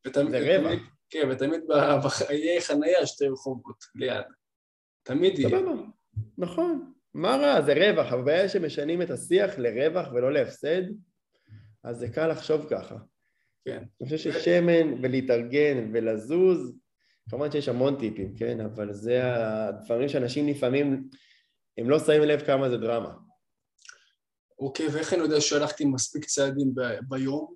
ותמיד, זה רווח. כן, ותמיד בחיי חניה שתי רחובות ליד. תמיד יהיה. סבבה. נכון, מה רע? זה רווח, ברגע שמשנים את השיח לרווח ולא להפסד, אז זה קל לחשוב ככה. כן. אני חושב ששמן ולהתארגן ולזוז, כמובן שיש המון טיפים, כן? אבל זה הדברים שאנשים לפעמים, הם לא שמים לב כמה זה דרמה. אוקיי, ואיך אני יודע שהלכתי מספיק צעדים ב- ביום?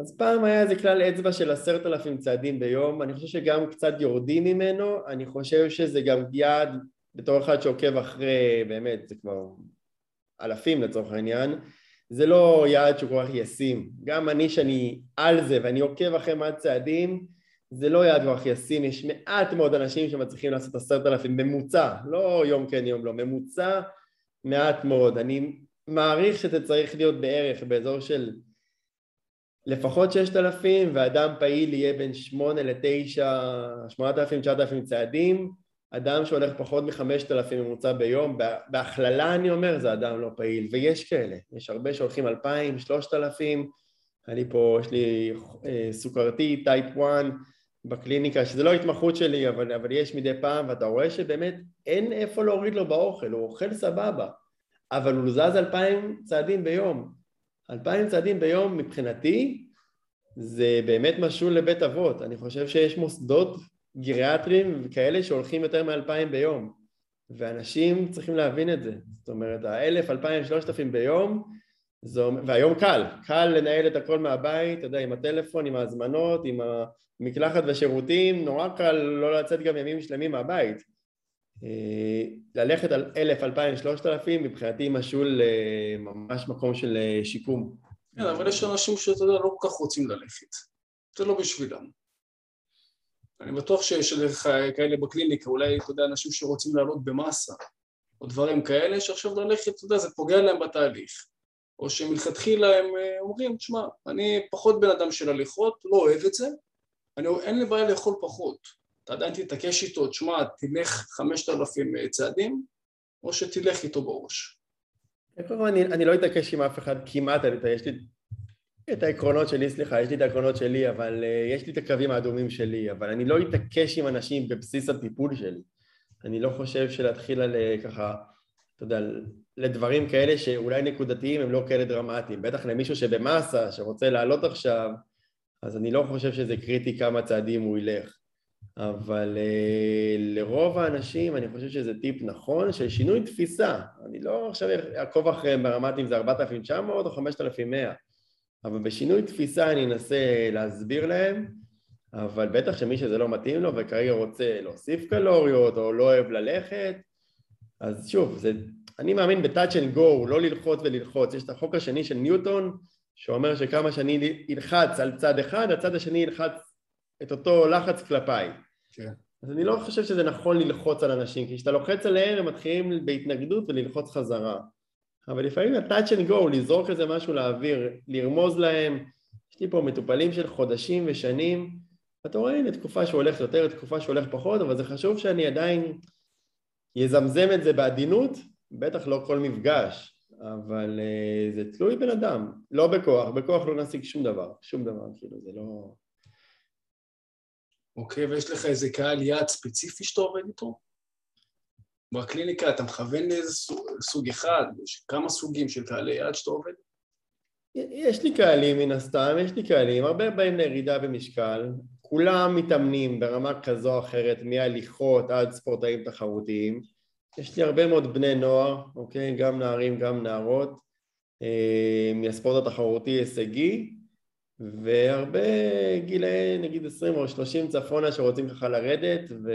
אז פעם היה איזה כלל אצבע של עשרת אלפים צעדים ביום, אני חושב שגם קצת יורדים ממנו, אני חושב שזה גם יעד בתור אחד שעוקב אחרי, באמת, זה כבר אלפים לצורך העניין, זה לא יעד שהוא כל כך ישים. גם אני שאני על זה ואני עוקב אחרי מה הצעדים, זה לא יעד כל כך ישים, יש מעט מאוד אנשים שמצליחים לעשות עשרת אלפים ממוצע, לא יום כן יום לא, ממוצע מעט מאוד. אני מעריך שזה צריך להיות בערך באזור של לפחות ששת אלפים, ואדם פעיל יהיה בין שמונה לתשע, שמונת אלפים, תשעת אלפים צעדים, אדם שהולך פחות מחמשת אלפים ממוצע ביום, בהכללה אני אומר, זה אדם לא פעיל, ויש כאלה, יש הרבה שהולכים אלפיים, שלושת אלפים, אני פה, יש לי אה, סוכרתי, טייפ 1 בקליניקה, שזה לא התמחות שלי, אבל, אבל יש מדי פעם, ואתה רואה שבאמת אין איפה להוריד לו באוכל, הוא אוכל סבבה, אבל הוא זז אלפיים צעדים ביום. אלפיים צעדים ביום מבחינתי זה באמת משול לבית אבות, אני חושב שיש מוסדות גריאטרים וכאלה שהולכים יותר מאלפיים ביום ואנשים צריכים להבין את זה, זאת אומרת האלף, אלפיים, שלושת אלפים ביום זו, והיום קל, קל לנהל את הכל מהבית, אתה יודע, עם הטלפון, עם ההזמנות, עם המקלחת והשירותים, נורא קל לא לצאת גם ימים שלמים מהבית. ללכת על אלף, אלפיים, שלושת אלפים, מבחינתי משול אה, ממש מקום של אה, שיקום. כן, אבל יש אנשים שאתה יודע, לא כל כך רוצים ללכת. זה לא בשבילם. אני בטוח שיש לך כאלה בקליניקה, אולי, אתה יודע, אנשים שרוצים לעלות במאסה, או דברים כאלה, שעכשיו ללכת, אתה יודע, זה פוגע להם בתהליך. או שמלכתחילה הם אה, אומרים, תשמע, אני פחות בן אדם של הליכות, לא אוהב את זה, אני, אין לי בעיה לאכול פחות. אתה עדיין תתעקש איתו, תשמע, תלך חמשת אלפים אה, צעדים, או שתלך איתו בראש. אני, אני לא אתעקש עם אף אחד כמעט, יש לי את העקרונות שלי, סליחה, יש לי את העקרונות שלי, אבל uh, יש לי את הקווים האדומים שלי, אבל אני לא אתעקש עם אנשים בבסיס הטיפול שלי. אני לא חושב שלהתחיל על ככה, אתה יודע, לדברים כאלה שאולי נקודתיים הם לא כאלה דרמטיים. בטח למישהו שבמאסה, שרוצה לעלות עכשיו, אז אני לא חושב שזה קריטי כמה צעדים הוא ילך. אבל uh, לרוב האנשים אני חושב שזה טיפ נכון של שינוי תפיסה. אני לא עכשיו אעקוב אחריהם ברמת אם זה 4,900 או 5,100. אבל בשינוי תפיסה אני אנסה להסביר להם, אבל בטח שמי שזה לא מתאים לו וכרגע רוצה להוסיף קלוריות או לא אוהב ללכת, אז שוב, זה, אני מאמין ב-touch and go, לא ללחוץ וללחוץ. יש את החוק השני של ניוטון, שאומר שכמה שאני אלחץ על צד אחד, הצד השני ילחץ את אותו לחץ כלפיי. כן. אז אני לא חושב שזה נכון ללחוץ על אנשים, כי כשאתה לוחץ עליהם הם מתחילים בהתנגדות וללחוץ חזרה. אבל לפעמים ה-touch and go, לזרוק איזה משהו לאוויר, לרמוז להם, יש לי פה מטופלים של חודשים ושנים, אתה רואה, הנה תקופה שהוא הולך יותר, תקופה שהוא הולך פחות, אבל זה חשוב שאני עדיין יזמזם את זה בעדינות, בטח לא כל מפגש, אבל uh, זה תלוי בן אדם, לא בכוח, בכוח לא נשיג שום דבר, שום דבר, כאילו, זה לא... אוקיי, ויש לך איזה קהל יעד ספציפי שאתה עובד איתו? בקליניקה אתה מכוון לאיזה סוג, סוג אחד, יש כמה סוגים של קהלי יעד שאתה עובד? יש לי קהלים מן הסתם, יש לי קהלים, הרבה באים לירידה במשקל, כולם מתאמנים ברמה כזו או אחרת, מהליכות עד ספורטאים תחרותיים. יש לי הרבה מאוד בני נוער, אוקיי? גם נערים, גם נערות, אה, מהספורט התחרותי הישגי, והרבה גילאי נגיד 20 או 30 צפונה שרוצים ככה לרדת, ו...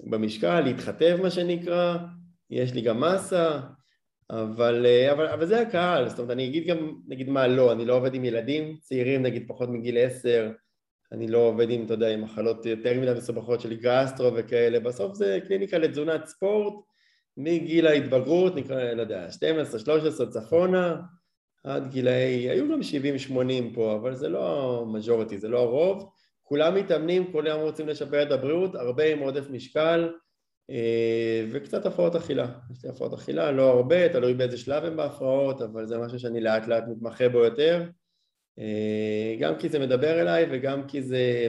במשקל, להתחתב מה שנקרא, יש לי גם מסה, אבל, אבל, אבל זה הקהל, זאת אומרת אני אגיד גם, נגיד מה לא, אני לא עובד עם ילדים צעירים נגיד פחות מגיל עשר, אני לא עובד עם, אתה יודע, עם מחלות יותר מדי מסובכות של גסטרו וכאלה, בסוף זה קליניקה לתזונת ספורט מגיל ההתבגרות, נקרא, לא יודע, 12, 13 צפונה, עד גילאי, היו גם 70-80 פה, אבל זה לא מז'וריטי, זה לא הרוב, כולם מתאמנים, כולם רוצים לשפר את הבריאות, הרבה עם עודף משקל אה, וקצת הפרעות אכילה. יש לי הפרעות אכילה, לא הרבה, תלוי באיזה שלב הם בהפרעות, אבל זה משהו שאני לאט לאט מתמחה בו יותר. אה, גם כי זה מדבר אליי וגם כי זה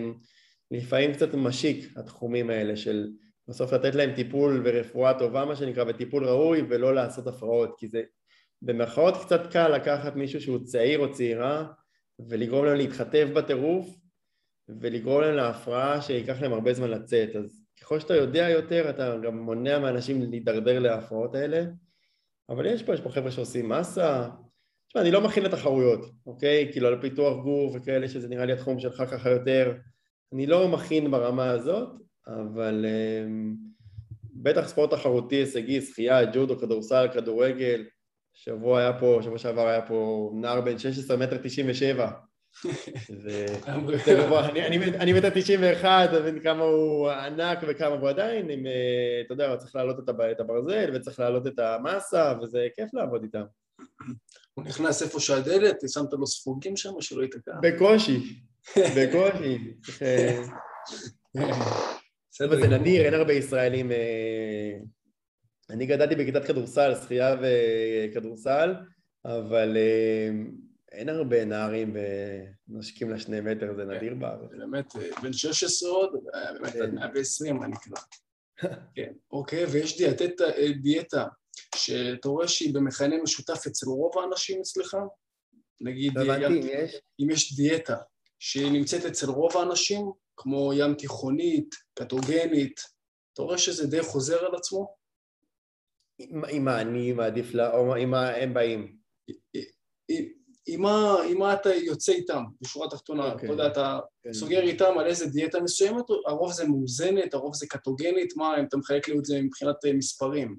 לפעמים קצת משיק, התחומים האלה של בסוף לתת להם טיפול ורפואה טובה, מה שנקרא, וטיפול ראוי, ולא לעשות הפרעות, כי זה במרכאות קצת קל לקחת מישהו שהוא צעיר או צעירה ולגרום להם להתחטף בטירוף ולגרום להם להפרעה שייקח להם הרבה זמן לצאת. אז ככל שאתה יודע יותר, אתה גם מונע מאנשים להידרדר להפרעות האלה. אבל יש פה, יש פה חבר'ה שעושים מסה. תשמע, אני לא מכין לתחרויות, אוקיי? כאילו על פיתוח גוף וכאלה, שזה נראה לי התחום שלך ככה יותר. אני לא מכין ברמה הזאת, אבל um, בטח ספורט תחרותי, הישגי, שחייה, ג'ודו, כדורסל, כדורגל. שבוע היה פה, שבוע שעבר היה פה נער בן 16 מטר 97. (laughs) אני מטר 91, אתה מבין כמה הוא ענק וכמה הוא עדיין, אם, אה, אתה יודע, צריך להעלות את הברזל וצריך להעלות את המסה, וזה כיף לעבוד איתם. הוא נכנס איפה שהדלת, שמת לו ספוגים שם, שלא ייתקע. בקושי, בקושי. (laughs) (laughs) אה, בסדר, זה נדיר, אין הרבה ישראלים. אה, אני גדלתי בכיתת כדורסל, שחייה וכדורסל, אבל אין הרבה נערים ונושקים לשני מטר, זה נדיר כן, בארץ. באמת, אה, בן 16 עוד, אה, באמת עד 120 מה נקרא. כן, אוקיי, ויש דיאטה, אה, דיאטה שאתה רואה שהיא במכנה משותף אצל רוב האנשים אצלך? נגיד, אם יש דיאטה שהיא נמצאת אצל רוב האנשים, כמו ים תיכונית, קטוגנית, אתה רואה שזה די חוזר על עצמו? עם מה אני מעדיף לה, או עם מה הם באים? עם מה, עם אתה יוצא איתם, בשורה התחתונה, okay. אתה יודע, אתה okay. כן. סוגר איתם על איזה דיאטה מסוימת, הרוב זה מאוזנת, הרוב זה קטוגנית, מה, אם אתה מחלק לי את זה מבחינת אה, מספרים?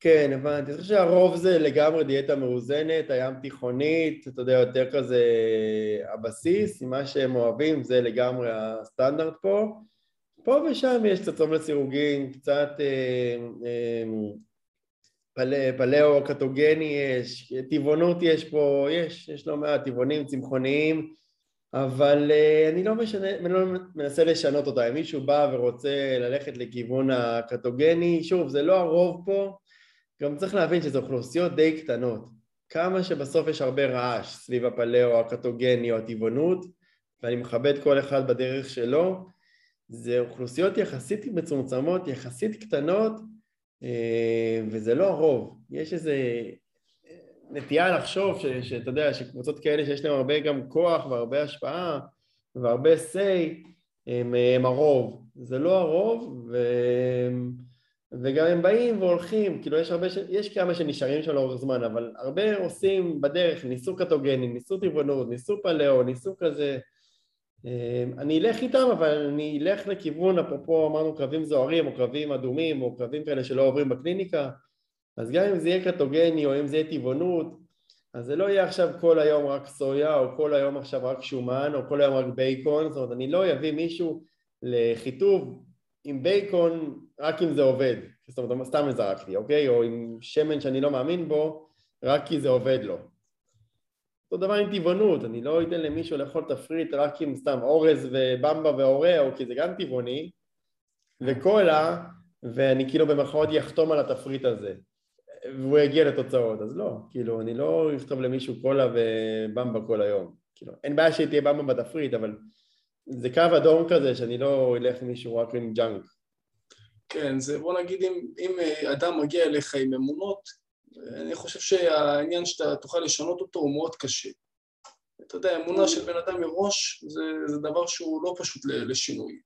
כן, הבנתי. אני חושב שהרוב זה לגמרי דיאטה מאוזנת, הים תיכונית, אתה יודע, יותר כזה הבסיס, מה שהם אוהבים זה לגמרי הסטנדרט פה. פה ושם יש קצת צום לסירוגין, קצת אה, אה, פלאו, קטוגני יש, טבעונות יש פה, יש, יש לא מעט טבעונים, צמחוניים, אבל uh, אני לא, משנה, אני לא מנסה לשנות אותה. אם מישהו בא ורוצה ללכת לכיוון הקטוגני, שוב, זה לא הרוב פה, גם צריך להבין שזה אוכלוסיות די קטנות. כמה שבסוף יש הרבה רעש סביב הפלאו, הקטוגני או הטבעונות, ואני מכבד כל אחד בדרך שלו, זה אוכלוסיות יחסית מצומצמות, יחסית קטנות, אה, וזה לא הרוב. יש איזה נטייה לחשוב שאתה יודע, שקבוצות כאלה שיש להן הרבה גם כוח והרבה השפעה והרבה say, הם, הם הרוב. זה לא הרוב, ו... וגם הם באים והולכים, כאילו יש הרבה, ש... יש כמה שנשארים שם לאורך זמן, אבל הרבה עושים בדרך, ניסו קטוגנים, ניסו טבעונות, ניסו פלאו, ניסו כזה, אני אלך איתם, אבל אני אלך לכיוון, אפרופו אמרנו קרבים זוהרים, או קרבים אדומים, או קרבים כאלה שלא עוברים בקליניקה, אז גם אם זה יהיה קטוגני, או אם זה יהיה טבעונות, אז זה לא יהיה עכשיו כל היום רק סויה, או כל היום עכשיו רק שומן, או כל היום רק בייקון, זאת אומרת, אני לא אביא מישהו לחיטוב עם בייקון רק אם זה עובד, זאת אומרת, סתם זרקתי, אוקיי? או עם שמן שאני לא מאמין בו, רק כי זה עובד לו. אותו דבר עם טבעונות, אני לא אתן למישהו לאכול תפריט רק עם סתם אורז ובמבה ואוראו, כי זה גם טבעוני, וקולה, ואני כאילו במרכאות יחתום על התפריט הזה, והוא יגיע לתוצאות, אז לא, כאילו, אני לא אכתוב למישהו קולה ובמבה כל היום, כאילו, אין בעיה שתהיה במבה בתפריט, אבל זה קו אדום כזה שאני לא אלך עם מישהו רק עם ג'אנק. כן, זה בוא נגיד אם, אם אדם מגיע אליך עם אמונות, אני חושב שהעניין שאתה תוכל לשנות אותו הוא מאוד קשה. אתה יודע, אמונה של בן אדם מראש זה, זה דבר שהוא לא פשוט לשינוי.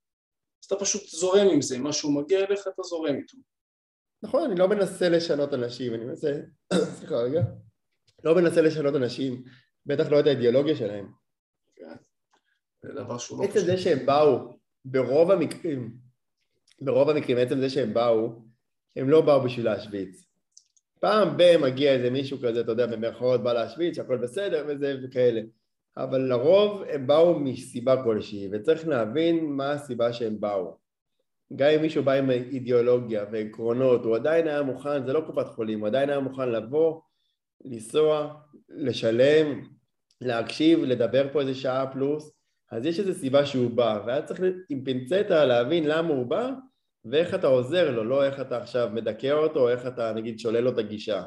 אז אתה פשוט זורם עם זה, מה שהוא מגיע אליך אתה זורם איתו. נכון, אני לא מנסה לשנות אנשים, אני מנסה, (coughs) סליחה רגע, לא מנסה לשנות אנשים, בטח לא את האידיאולוגיה שלהם. כן, זה דבר שהוא לא פשוט. עצם זה שהם באו, ברוב המקרים, ברוב המקרים, עצם זה שהם באו, הם לא באו בשביל להשוויץ. פעם ב- מגיע איזה מישהו כזה, אתה יודע, במרכאות בא להשוויץ, שהכל בסדר וזה וכאלה. אבל לרוב הם באו מסיבה כלשהי, וצריך להבין מה הסיבה שהם באו. גם אם מישהו בא עם אידיאולוגיה ועקרונות, הוא עדיין היה מוכן, זה לא קופת חולים, הוא עדיין היה מוכן לבוא, לנסוע, לשלם, להקשיב, לדבר פה איזה שעה פלוס, אז יש איזו סיבה שהוא בא, והיה צריך עם פינצטה להבין למה הוא בא, ואיך אתה עוזר לו, לא איך אתה עכשיו מדכא אותו, או איך אתה נגיד שולל לו את הגישה.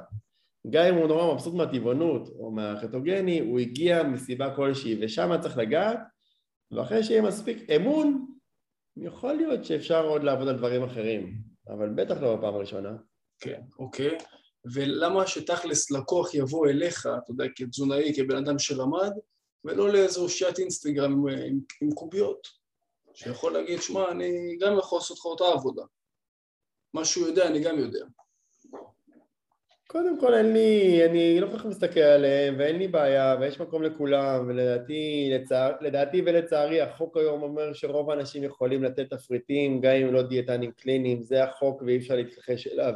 גם אם הוא נורא מבסוט מהטבעונות או מהחטוגני, הוא הגיע מסיבה כלשהי, ושם צריך לגעת, ואחרי שיהיה מספיק אמון, יכול להיות שאפשר עוד לעבוד על דברים אחרים, אבל בטח לא בפעם הראשונה. כן, אוקיי. ולמה שתכלס לקוח יבוא אליך, אתה יודע, כתזונאי, כבן אדם שלמד, ולא לאיזו אושיית אינסטגרם עם, עם, עם קוביות, שיכול להגיד, שמע, אני גם יכול לעשות לך אותה עבודה. מה שהוא יודע, אני גם יודע. קודם כל אין לי, אני לא כל כך מסתכל עליהם ואין לי בעיה ויש מקום לכולם ולדעתי לצער, לדעתי ולצערי החוק היום אומר שרוב האנשים יכולים לתת תפריטים גם אם לא דיאטנים קליניים זה החוק ואי אפשר להתכחש אליו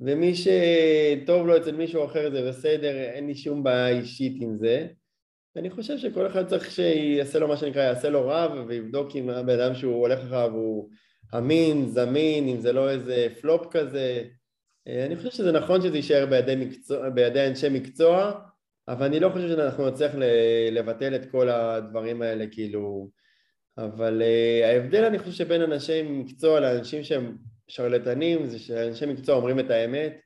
ומי שטוב לו אצל מישהו אחר זה בסדר, אין לי שום בעיה אישית עם זה ואני חושב שכל אחד צריך שיעשה לו מה שנקרא, יעשה לו רב ויבדוק אם הבן אדם שהוא הולך אחריו הוא אמין, זמין, אם זה לא איזה פלופ כזה. אה, אני חושב שזה נכון שזה יישאר בידי, מקצוע, בידי אנשי מקצוע, אבל אני לא חושב שאנחנו נצליח לבטל את כל הדברים האלה, כאילו... אבל uh, ההבדל, אני חושב, שבין אנשי מקצוע לאנשים שהם שרלטנים, זה שאנשי מקצוע אומרים את האמת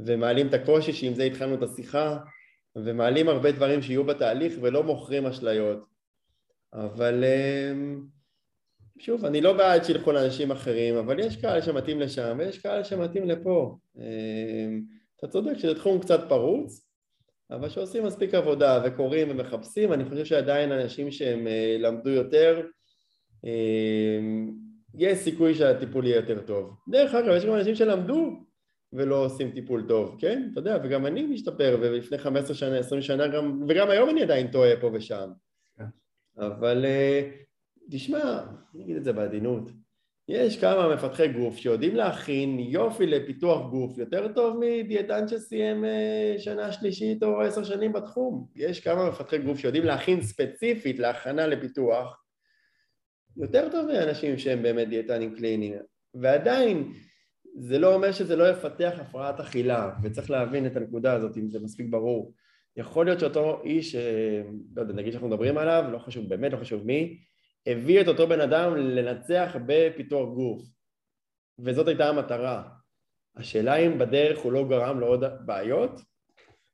ומעלים את הקושי, שעם זה התחלנו את השיחה, ומעלים הרבה דברים שיהיו בתהליך ולא מוכרים אשליות. אבל... Uh, שוב, אני לא בעד שילכו לאנשים אחרים, אבל יש קהל שמתאים לשם ויש קהל שמתאים לפה. אמ, אתה צודק שזה תחום קצת פרוץ, אבל שעושים מספיק עבודה וקוראים ומחפשים, אני חושב שעדיין אנשים שהם אה, למדו יותר, אמ, יש סיכוי שהטיפול יהיה יותר טוב. דרך אגב, יש גם אנשים שלמדו ולא עושים טיפול טוב, כן? אתה יודע, וגם אני משתפר, ולפני 15 שנה, 20 שנה גם, וגם היום אני עדיין טועה פה ושם. כן. אבל אה, תשמע, אני אגיד את זה בעדינות, יש כמה מפתחי גוף שיודעים להכין יופי לפיתוח גוף יותר טוב מדיאטן שסיים אה, שנה שלישית או עשר שנים בתחום. יש כמה מפתחי גוף שיודעים להכין ספציפית להכנה לפיתוח יותר טוב מאנשים שהם באמת דיאטנים קליניים. ועדיין, זה לא אומר שזה לא יפתח הפרעת אכילה, וצריך להבין את הנקודה הזאת, אם זה מספיק ברור. יכול להיות שאותו איש, אה, לא יודע, נגיד שאנחנו מדברים עליו, לא חשוב, באמת לא חשוב מי, הביא את אותו בן אדם לנצח בפיתוח גוף וזאת הייתה המטרה השאלה אם בדרך הוא לא גרם לעוד בעיות?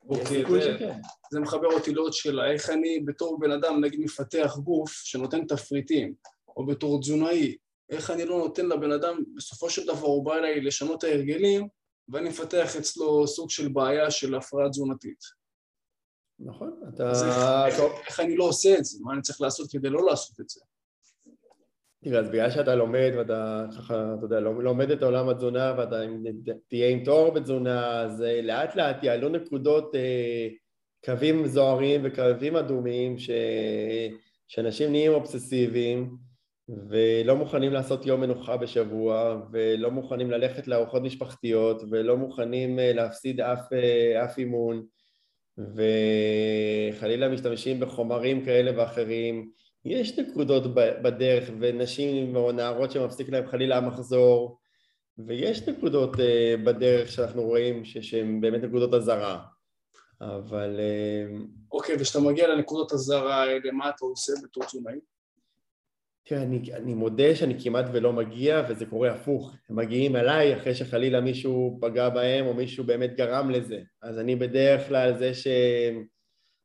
אוקיי, זה, זה מחבר אותי לעוד שאלה, איך אני בתור בן אדם נגיד מפתח גוף שנותן תפריטים או בתור תזונאי, איך אני לא נותן לבן אדם, בסופו של דבר הוא בא אליי לשנות את ההרגלים ואני מפתח אצלו סוג של בעיה של הפרעה תזונתית. נכון, אתה... איך, איך אני לא עושה את זה? מה אני צריך לעשות כדי לא לעשות את זה? תראה, אז בגלל שאתה לומד ואתה ככה, אתה יודע, לומד את עולם התזונה ואתה תהיה עם תואר בתזונה, אז אה, לאט לאט יעלו נקודות, אה, קווים זוהרים וקווים אדומים ש... שאנשים נהיים אובססיביים ולא מוכנים לעשות יום מנוחה בשבוע ולא מוכנים ללכת לארוחות משפחתיות ולא מוכנים אה, להפסיד אף, אף אימון וחלילה משתמשים בחומרים כאלה ואחרים יש נקודות בדרך ונשים או נערות שמפסיק להם חלילה המחזור ויש נקודות אה, בדרך שאנחנו רואים שהן באמת נקודות אזהרה אבל... אה, אוקיי, וכשאתה מגיע לנקודות אזהרה האלה, מה אתה עושה בתור תזונאי? תראה, אני, אני מודה שאני כמעט ולא מגיע וזה קורה הפוך, הם מגיעים אליי אחרי שחלילה מישהו פגע בהם או מישהו באמת גרם לזה אז אני בדרך כלל זה ש...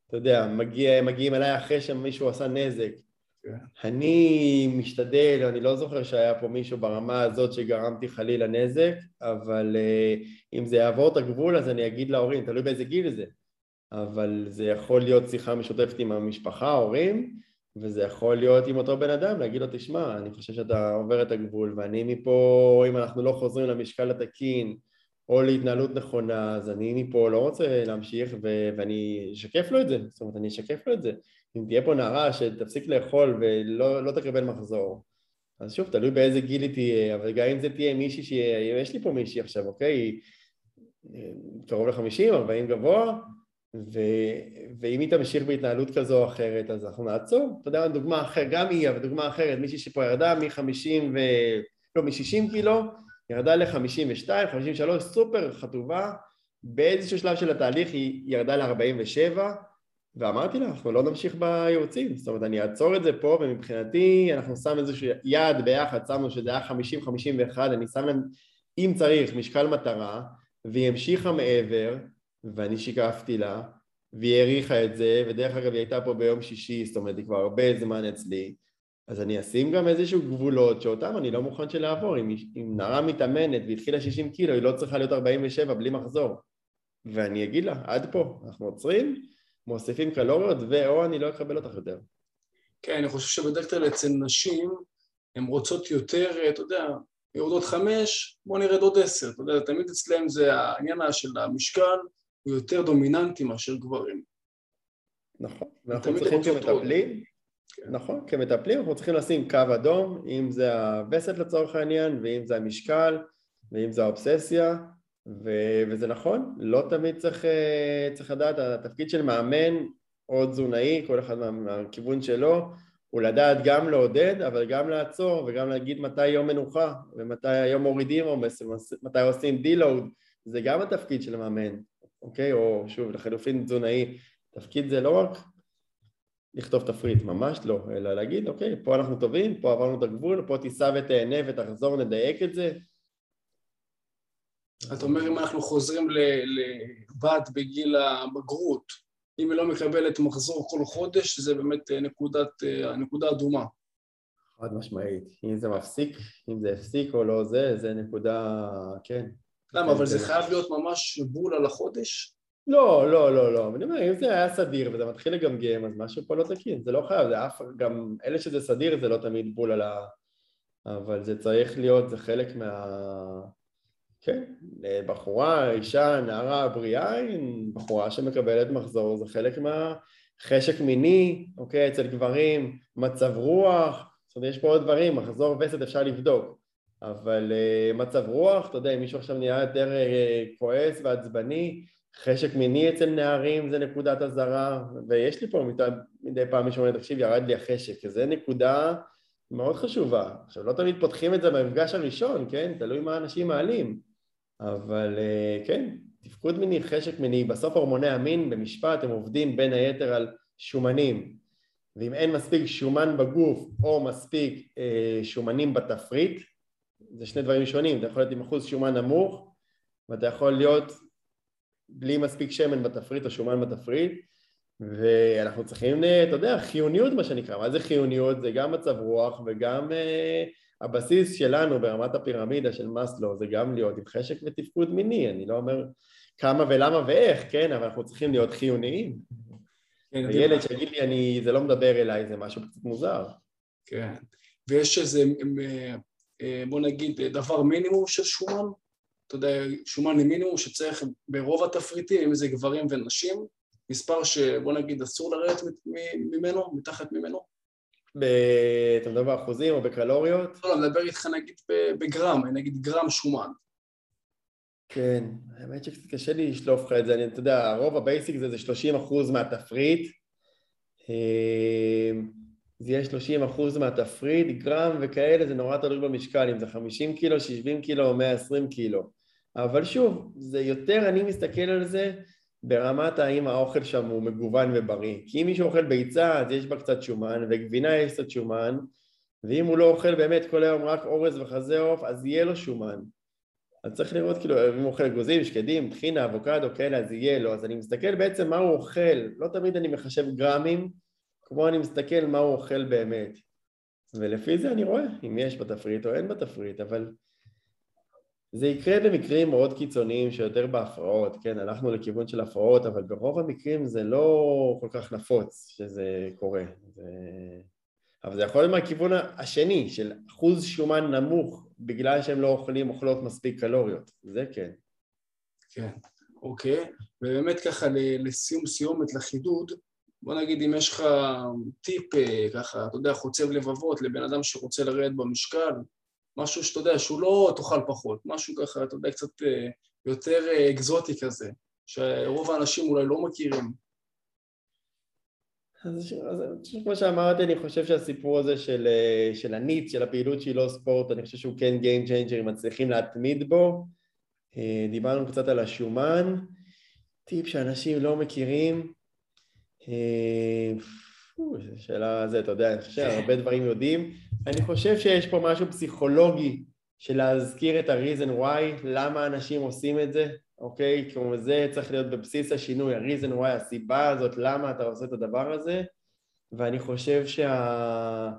אתה יודע, מגיע, מגיעים אליי אחרי שמישהו עשה נזק. Yeah. כן. אני משתדל, אני לא זוכר שהיה פה מישהו ברמה הזאת שגרמתי חלילה נזק, אבל uh, אם זה יעבור את הגבול אז אני אגיד להורים, תלוי באיזה גיל זה, אבל זה יכול להיות שיחה משותפת עם המשפחה, ההורים, וזה יכול להיות עם אותו בן אדם, להגיד לו, תשמע, אני חושב שאתה עובר את הגבול, ואני מפה, אם אנחנו לא חוזרים למשקל התקין, או להתנהלות נכונה, אז אני מפה לא רוצה להמשיך ו- ואני אשקף לו את זה, זאת אומרת אני אשקף לו את זה. אם תהיה פה נערה שתפסיק לאכול ולא לא תקבל מחזור, אז שוב, תלוי באיזה גיל היא תהיה, אבל גם אם זה תהיה מישהי שיש לי פה מישהי עכשיו, אוקיי, קרוב ל-50, 40 גבוה, ו... ואם היא תמשיך בהתנהלות כזו או אחרת, אז אנחנו נעצור. אתה יודע, דוגמה אחרת, גם היא, אבל דוגמה אחרת, מישהי שפה ירדה מ-50 ו... לא, מ-60 קילו, ירדה ל-52, 53, סופר חטובה, באיזשהו שלב של התהליך היא ירדה ל-47, ואמרתי לה, אנחנו לא נמשיך בייעוצים, זאת אומרת, אני אעצור את זה פה, ומבחינתי אנחנו שם איזשהו יעד ביחד, שמנו שזה היה 50-51, אני שם להם, אם צריך, משקל מטרה, והיא המשיכה מעבר, ואני שיקפתי לה, והיא העריכה את זה, ודרך אגב היא הייתה פה ביום שישי, זאת אומרת היא כבר הרבה זמן אצלי, אז אני אשים גם איזשהו גבולות שאותם אני לא מוכן שלעבור, אם, אם נערה מתאמנת והתחילה 60 קילו, היא לא צריכה להיות 47 בלי מחזור, ואני אגיד לה, עד פה, אנחנו עוצרים, מוסיפים קלוריות, ואו אני לא אקבל אותך יותר. כן, אני חושב שבדרך כלל אצל נשים, הן רוצות יותר, אתה יודע, יורדות חמש, בוא נרד עוד עשר, אתה יודע, תמיד אצלם זה העניין של המשקל הוא יותר דומיננטי מאשר גברים. נכון, ואנחנו צריכים כמטפלים, כן. נכון, כמטפלים אנחנו צריכים לשים קו אדום, אם זה הווסת לצורך העניין, ואם זה המשקל, ואם זה האובססיה, ו- וזה נכון, לא תמיד צריך, אה, צריך לדעת, התפקיד של מאמן או תזונאי, כל אחד מה- מהכיוון שלו, הוא לדעת גם לעודד, אבל גם לעצור וגם להגיד מתי יום מנוחה ומתי היום מורידים עומס, מתי עושים דילואוד, זה גם התפקיד של המאמן, אוקיי? או שוב, לחלופין תזונאי, תפקיד זה לא רק לכתוב תפריט, ממש לא, אלא להגיד, אוקיי, פה אנחנו טובים, פה עברנו את הגבול, פה תיסע ותהנה ותחזור, נדייק את זה. אתה אומר, אם אנחנו חוזרים לבת בגיל הבגרות, אם היא לא מקבלת מחזור כל חודש, זה באמת אה, נקודת, אה, נקודה אדומה. חד משמעית. אם זה מפסיק, אם זה הפסיק או לא זה, זה נקודה, כן. למה? אבל זה חייב להיות ממש בול על החודש? לא, לא, לא, לא. אני אומר, אם זה היה סדיר וזה מתחיל לגמגם, אז משהו פה לא תקין. זה לא חייב, זה אף... גם אלה שזה סדיר זה לא תמיד בול על ה... אבל זה צריך להיות, זה חלק מה... כן, בחורה, אישה, נערה בריאה, בחורה שמקבלת מחזור, זה חלק מהחשק מיני, אוקיי, אצל גברים, מצב רוח, זאת אומרת, יש פה עוד דברים, מחזור וסת אפשר לבדוק, אבל uh, מצב רוח, אתה יודע, אם מישהו עכשיו נהיה יותר uh, כועס ועצבני, חשק מיני אצל נערים זה נקודת אזהרה, ויש לי פה מדי, מדי פעם מישהו אומר, תקשיב, ירד לי החשק, זו נקודה מאוד חשובה. עכשיו, לא תמיד פותחים את זה במפגש הראשון, כן? תלוי מה אנשים מעלים. אבל אה, כן, תפקוד מיני, חשק מיני, בסוף הורמוני המין במשפט הם עובדים בין היתר על שומנים ואם אין מספיק שומן בגוף או מספיק אה, שומנים בתפריט זה שני דברים שונים, אתה יכול להיות עם אחוז שומן נמוך ואתה יכול להיות בלי מספיק שמן בתפריט או שומן בתפריט ואנחנו צריכים, אה, אתה יודע, חיוניות מה שנקרא, מה זה חיוניות? זה גם מצב רוח וגם אה, הבסיס שלנו ברמת הפירמידה של מאסלו זה גם להיות עם חשק ותפקוד מיני, אני לא אומר כמה ולמה ואיך, כן, אבל אנחנו צריכים להיות חיוניים. כן, ילד שיגיד לי, אני, זה לא מדבר אליי, זה משהו קצת מוזר. כן, ויש איזה, אה, בוא נגיד, דבר מינימום של שומן, אתה יודע, שומן מינימום שצריך ברוב התפריטים, אם זה גברים ונשים, מספר שבוא נגיד אסור לרדת ממנו, מתחת ממנו? ב... אתה מדבר באחוזים או בקלוריות? לא, לא, מדבר איתך נגיד בגרם, נגיד גרם שומן. כן, האמת שקצת קשה לי לשלוף לך את זה, אני, אתה יודע, הרוב ה basic זה, זה 30 אחוז מהתפריט, אמ, זה יהיה 30 אחוז מהתפריט, גרם וכאלה זה נורא תלוי במשקל, אם זה 50 קילו, 70 קילו או 120 קילו, אבל שוב, זה יותר, אני מסתכל על זה ברמת האם האוכל שם הוא מגוון ובריא. כי אם מישהו אוכל ביצה אז יש בה קצת שומן, וגבינה יש קצת שומן, ואם הוא לא אוכל באמת כל היום רק אורז וחזה עוף, אז יהיה לו שומן. אז צריך לראות כאילו, אם הוא אוכל אגוזים, שקדים, טחינה, אבוקדו, כאלה, אז יהיה לו. אז אני מסתכל בעצם מה הוא אוכל, לא תמיד אני מחשב גרמים, כמו אני מסתכל מה הוא אוכל באמת. ולפי זה אני רואה אם יש בתפריט או אין בתפריט, אבל זה יקרה במקרים מאוד קיצוניים שיותר בהפרעות, כן, הלכנו לכיוון של הפרעות, אבל ברוב המקרים זה לא כל כך נפוץ שזה קורה. זה... אבל זה יכול להיות מהכיוון השני, של אחוז שומן נמוך בגלל שהם לא אוכלים אוכלות מספיק קלוריות, זה כן. כן, אוקיי, ובאמת ככה לסיום סיומת, לחידוד, בוא נגיד אם יש לך טיפ אה, ככה, אתה יודע, חוצב לבבות לבן אדם שרוצה לרדת במשקל, משהו שאתה יודע, שהוא לא תאכל פחות, משהו ככה, אתה יודע, קצת אה, יותר אה, אקזוטי כזה, שרוב האנשים אולי לא מכירים. אז, כמו שאמרתי, אני חושב שהסיפור הזה של, של הניץ, של הפעילות שהיא לא ספורט, אני חושב שהוא כן Game Changer, אם מצליחים להתמיד בו. דיברנו קצת על השומן, טיפ שאנשים לא מכירים. שאלה זה, אתה יודע, אני חושב (laughs) שהרבה דברים יודעים. אני חושב שיש פה משהו פסיכולוגי של להזכיר את ה-reason why, למה אנשים עושים את זה, אוקיי? כמו זה צריך להיות בבסיס השינוי, ה-reason why, הסיבה הזאת, למה אתה עושה את הדבר הזה, ואני חושב שה...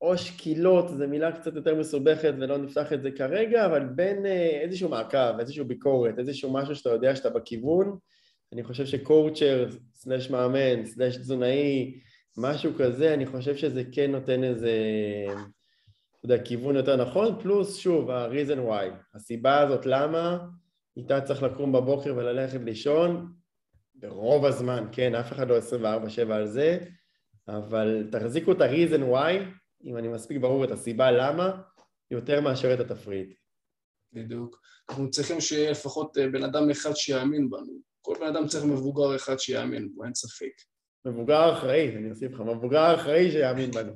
או שקילות, זו מילה קצת יותר מסובכת ולא נפתח את זה כרגע, אבל בין אה, איזשהו מעקב, איזשהו ביקורת, איזשהו משהו שאתה יודע שאתה בכיוון, אני חושב שקואוצ'ר, סלש מאמן, סלש תזונאי, משהו כזה, אני חושב שזה כן נותן איזה, אתה יודע, כיוון יותר נכון, פלוס שוב, ה-reason why, הסיבה הזאת למה, איתה צריך לקום בבוקר וללכת לישון, ברוב הזמן, כן, אף אחד לא 24-7 על זה, אבל תחזיקו את ה-reason why, אם אני מספיק ברור את הסיבה למה, יותר מאשר את התפריט. בדיוק. אנחנו צריכים שיהיה לפחות אה, בן אדם אחד שיאמין בנו. כל בן אדם צריך מבוגר אחד שיאמין בו, אין ספק. מבוגר אחראי, אני אוסיף לך, מבוגר אחראי שיאמין בנו.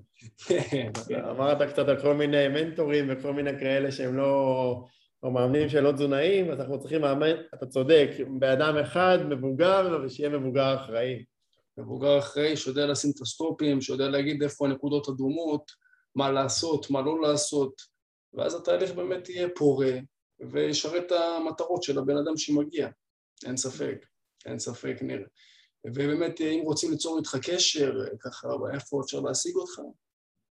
כן. אמרת קצת על כל מיני מנטורים וכל מיני כאלה שהם לא... או מאמנים שלא תזונאים, אז אנחנו צריכים מאמן, אתה צודק, באדם אחד, מבוגר, ושיהיה מבוגר אחראי. מבוגר אחראי שיודע לשים את הסטופים, שיודע להגיד איפה הנקודות אדומות, מה לעשות, מה לא לעשות, ואז התהליך באמת יהיה פורה וישרת את המטרות של הבן אדם שמגיע, אין ספק, אין ספק ניר. ובאמת, אם רוצים ליצור איתך קשר, ככה, איפה אפשר להשיג אותך?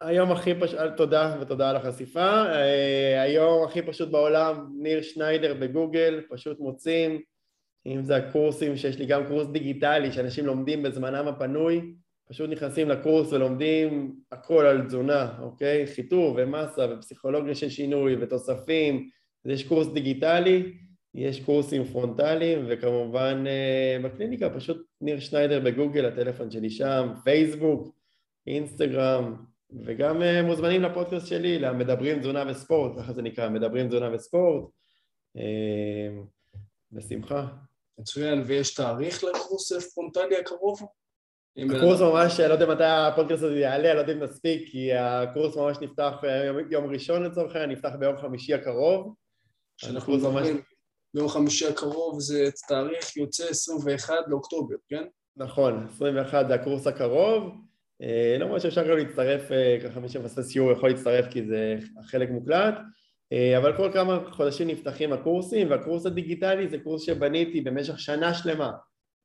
היום הכי פשוט, תודה ותודה על החשיפה. אה, היום הכי פשוט בעולם, ניר שניידר בגוגל, פשוט מוצאים, אם זה הקורסים שיש לי גם קורס דיגיטלי שאנשים לומדים בזמנם הפנוי, פשוט נכנסים לקורס ולומדים הכל על תזונה, אוקיי? חיתור ומסה ופסיכולוגיה של שינוי ותוספים, יש קורס דיגיטלי, יש קורסים פרונטליים וכמובן אה, בקליניקה פשוט ניר שניידר בגוגל, הטלפון שלי שם, פייסבוק, אינסטגרם, וגם אה, מוזמנים לפודקאסט שלי, למדברים תזונה וספורט, ככה זה נקרא, מדברים תזונה וספורט, אה, בשמחה. מצוין, ויש תאריך לקורס פרונטלי הקרוב? הקורס ממש, לא יודע מתי הפודקאסט הזה יעלה, לא יודע אם נספיק, כי הקורס ממש נפתח יום, יום ראשון לצורך העניין, נפתח ביום חמישי הקרוב. שאנחנו ממש... ביום חמישי הקרוב זה תאריך יוצא 21 לאוקטובר, כן? נכון, 21 זה הקורס הקרוב. אה, למרות שאפשר גם להצטרף, אה, ככה מי שמפספס שיעור יכול להצטרף כי זה חלק מוקלט, אה, אבל כל כמה חודשים נפתחים הקורסים, והקורס הדיגיטלי זה קורס שבניתי במשך שנה שלמה.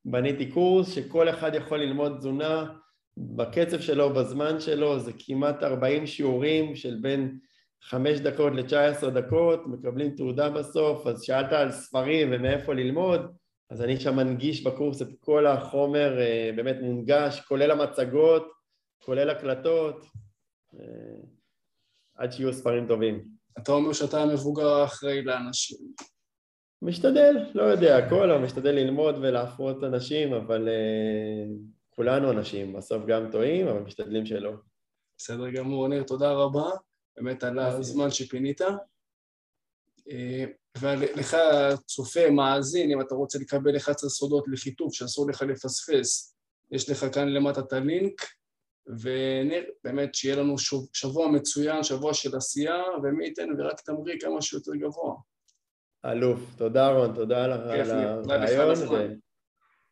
בניתי קורס שכל אחד יכול ללמוד תזונה בקצב שלו, בזמן שלו, זה כמעט 40 שיעורים של בין 5 דקות ל-19 דקות, מקבלים תעודה בסוף, אז שאלת על ספרים ומאיפה ללמוד, אז אני שם מנגיש בקורס את כל החומר, באמת מונגש, כולל המצגות, כולל הקלטות, אה, עד שיהיו ספרים טובים. אתה אומר שאתה המבוגר האחראי לאנשים. משתדל, לא יודע הכל, אבל משתדל ללמוד ולהפרות אנשים, אבל uh, כולנו אנשים, בסוף גם טועים, אבל משתדלים שלא. בסדר גמור, ניר, תודה רבה, באמת על הזמן שפינית. אה, ולך, צופה, מאזין, אם אתה רוצה לקבל 11 סודות לחיטוב שאסור לך לפספס, יש לך כאן למטה את הלינק, וניר, באמת שיהיה לנו שבוע מצוין, שבוע של עשייה, ומי ייתן ורק תמריא כמה שיותר גבוה. אלוף, תודה רון, תודה על הריאיון,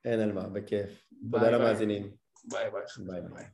אין על מה, בכיף. תודה למאזינים. ביי ביי. ביי ביי.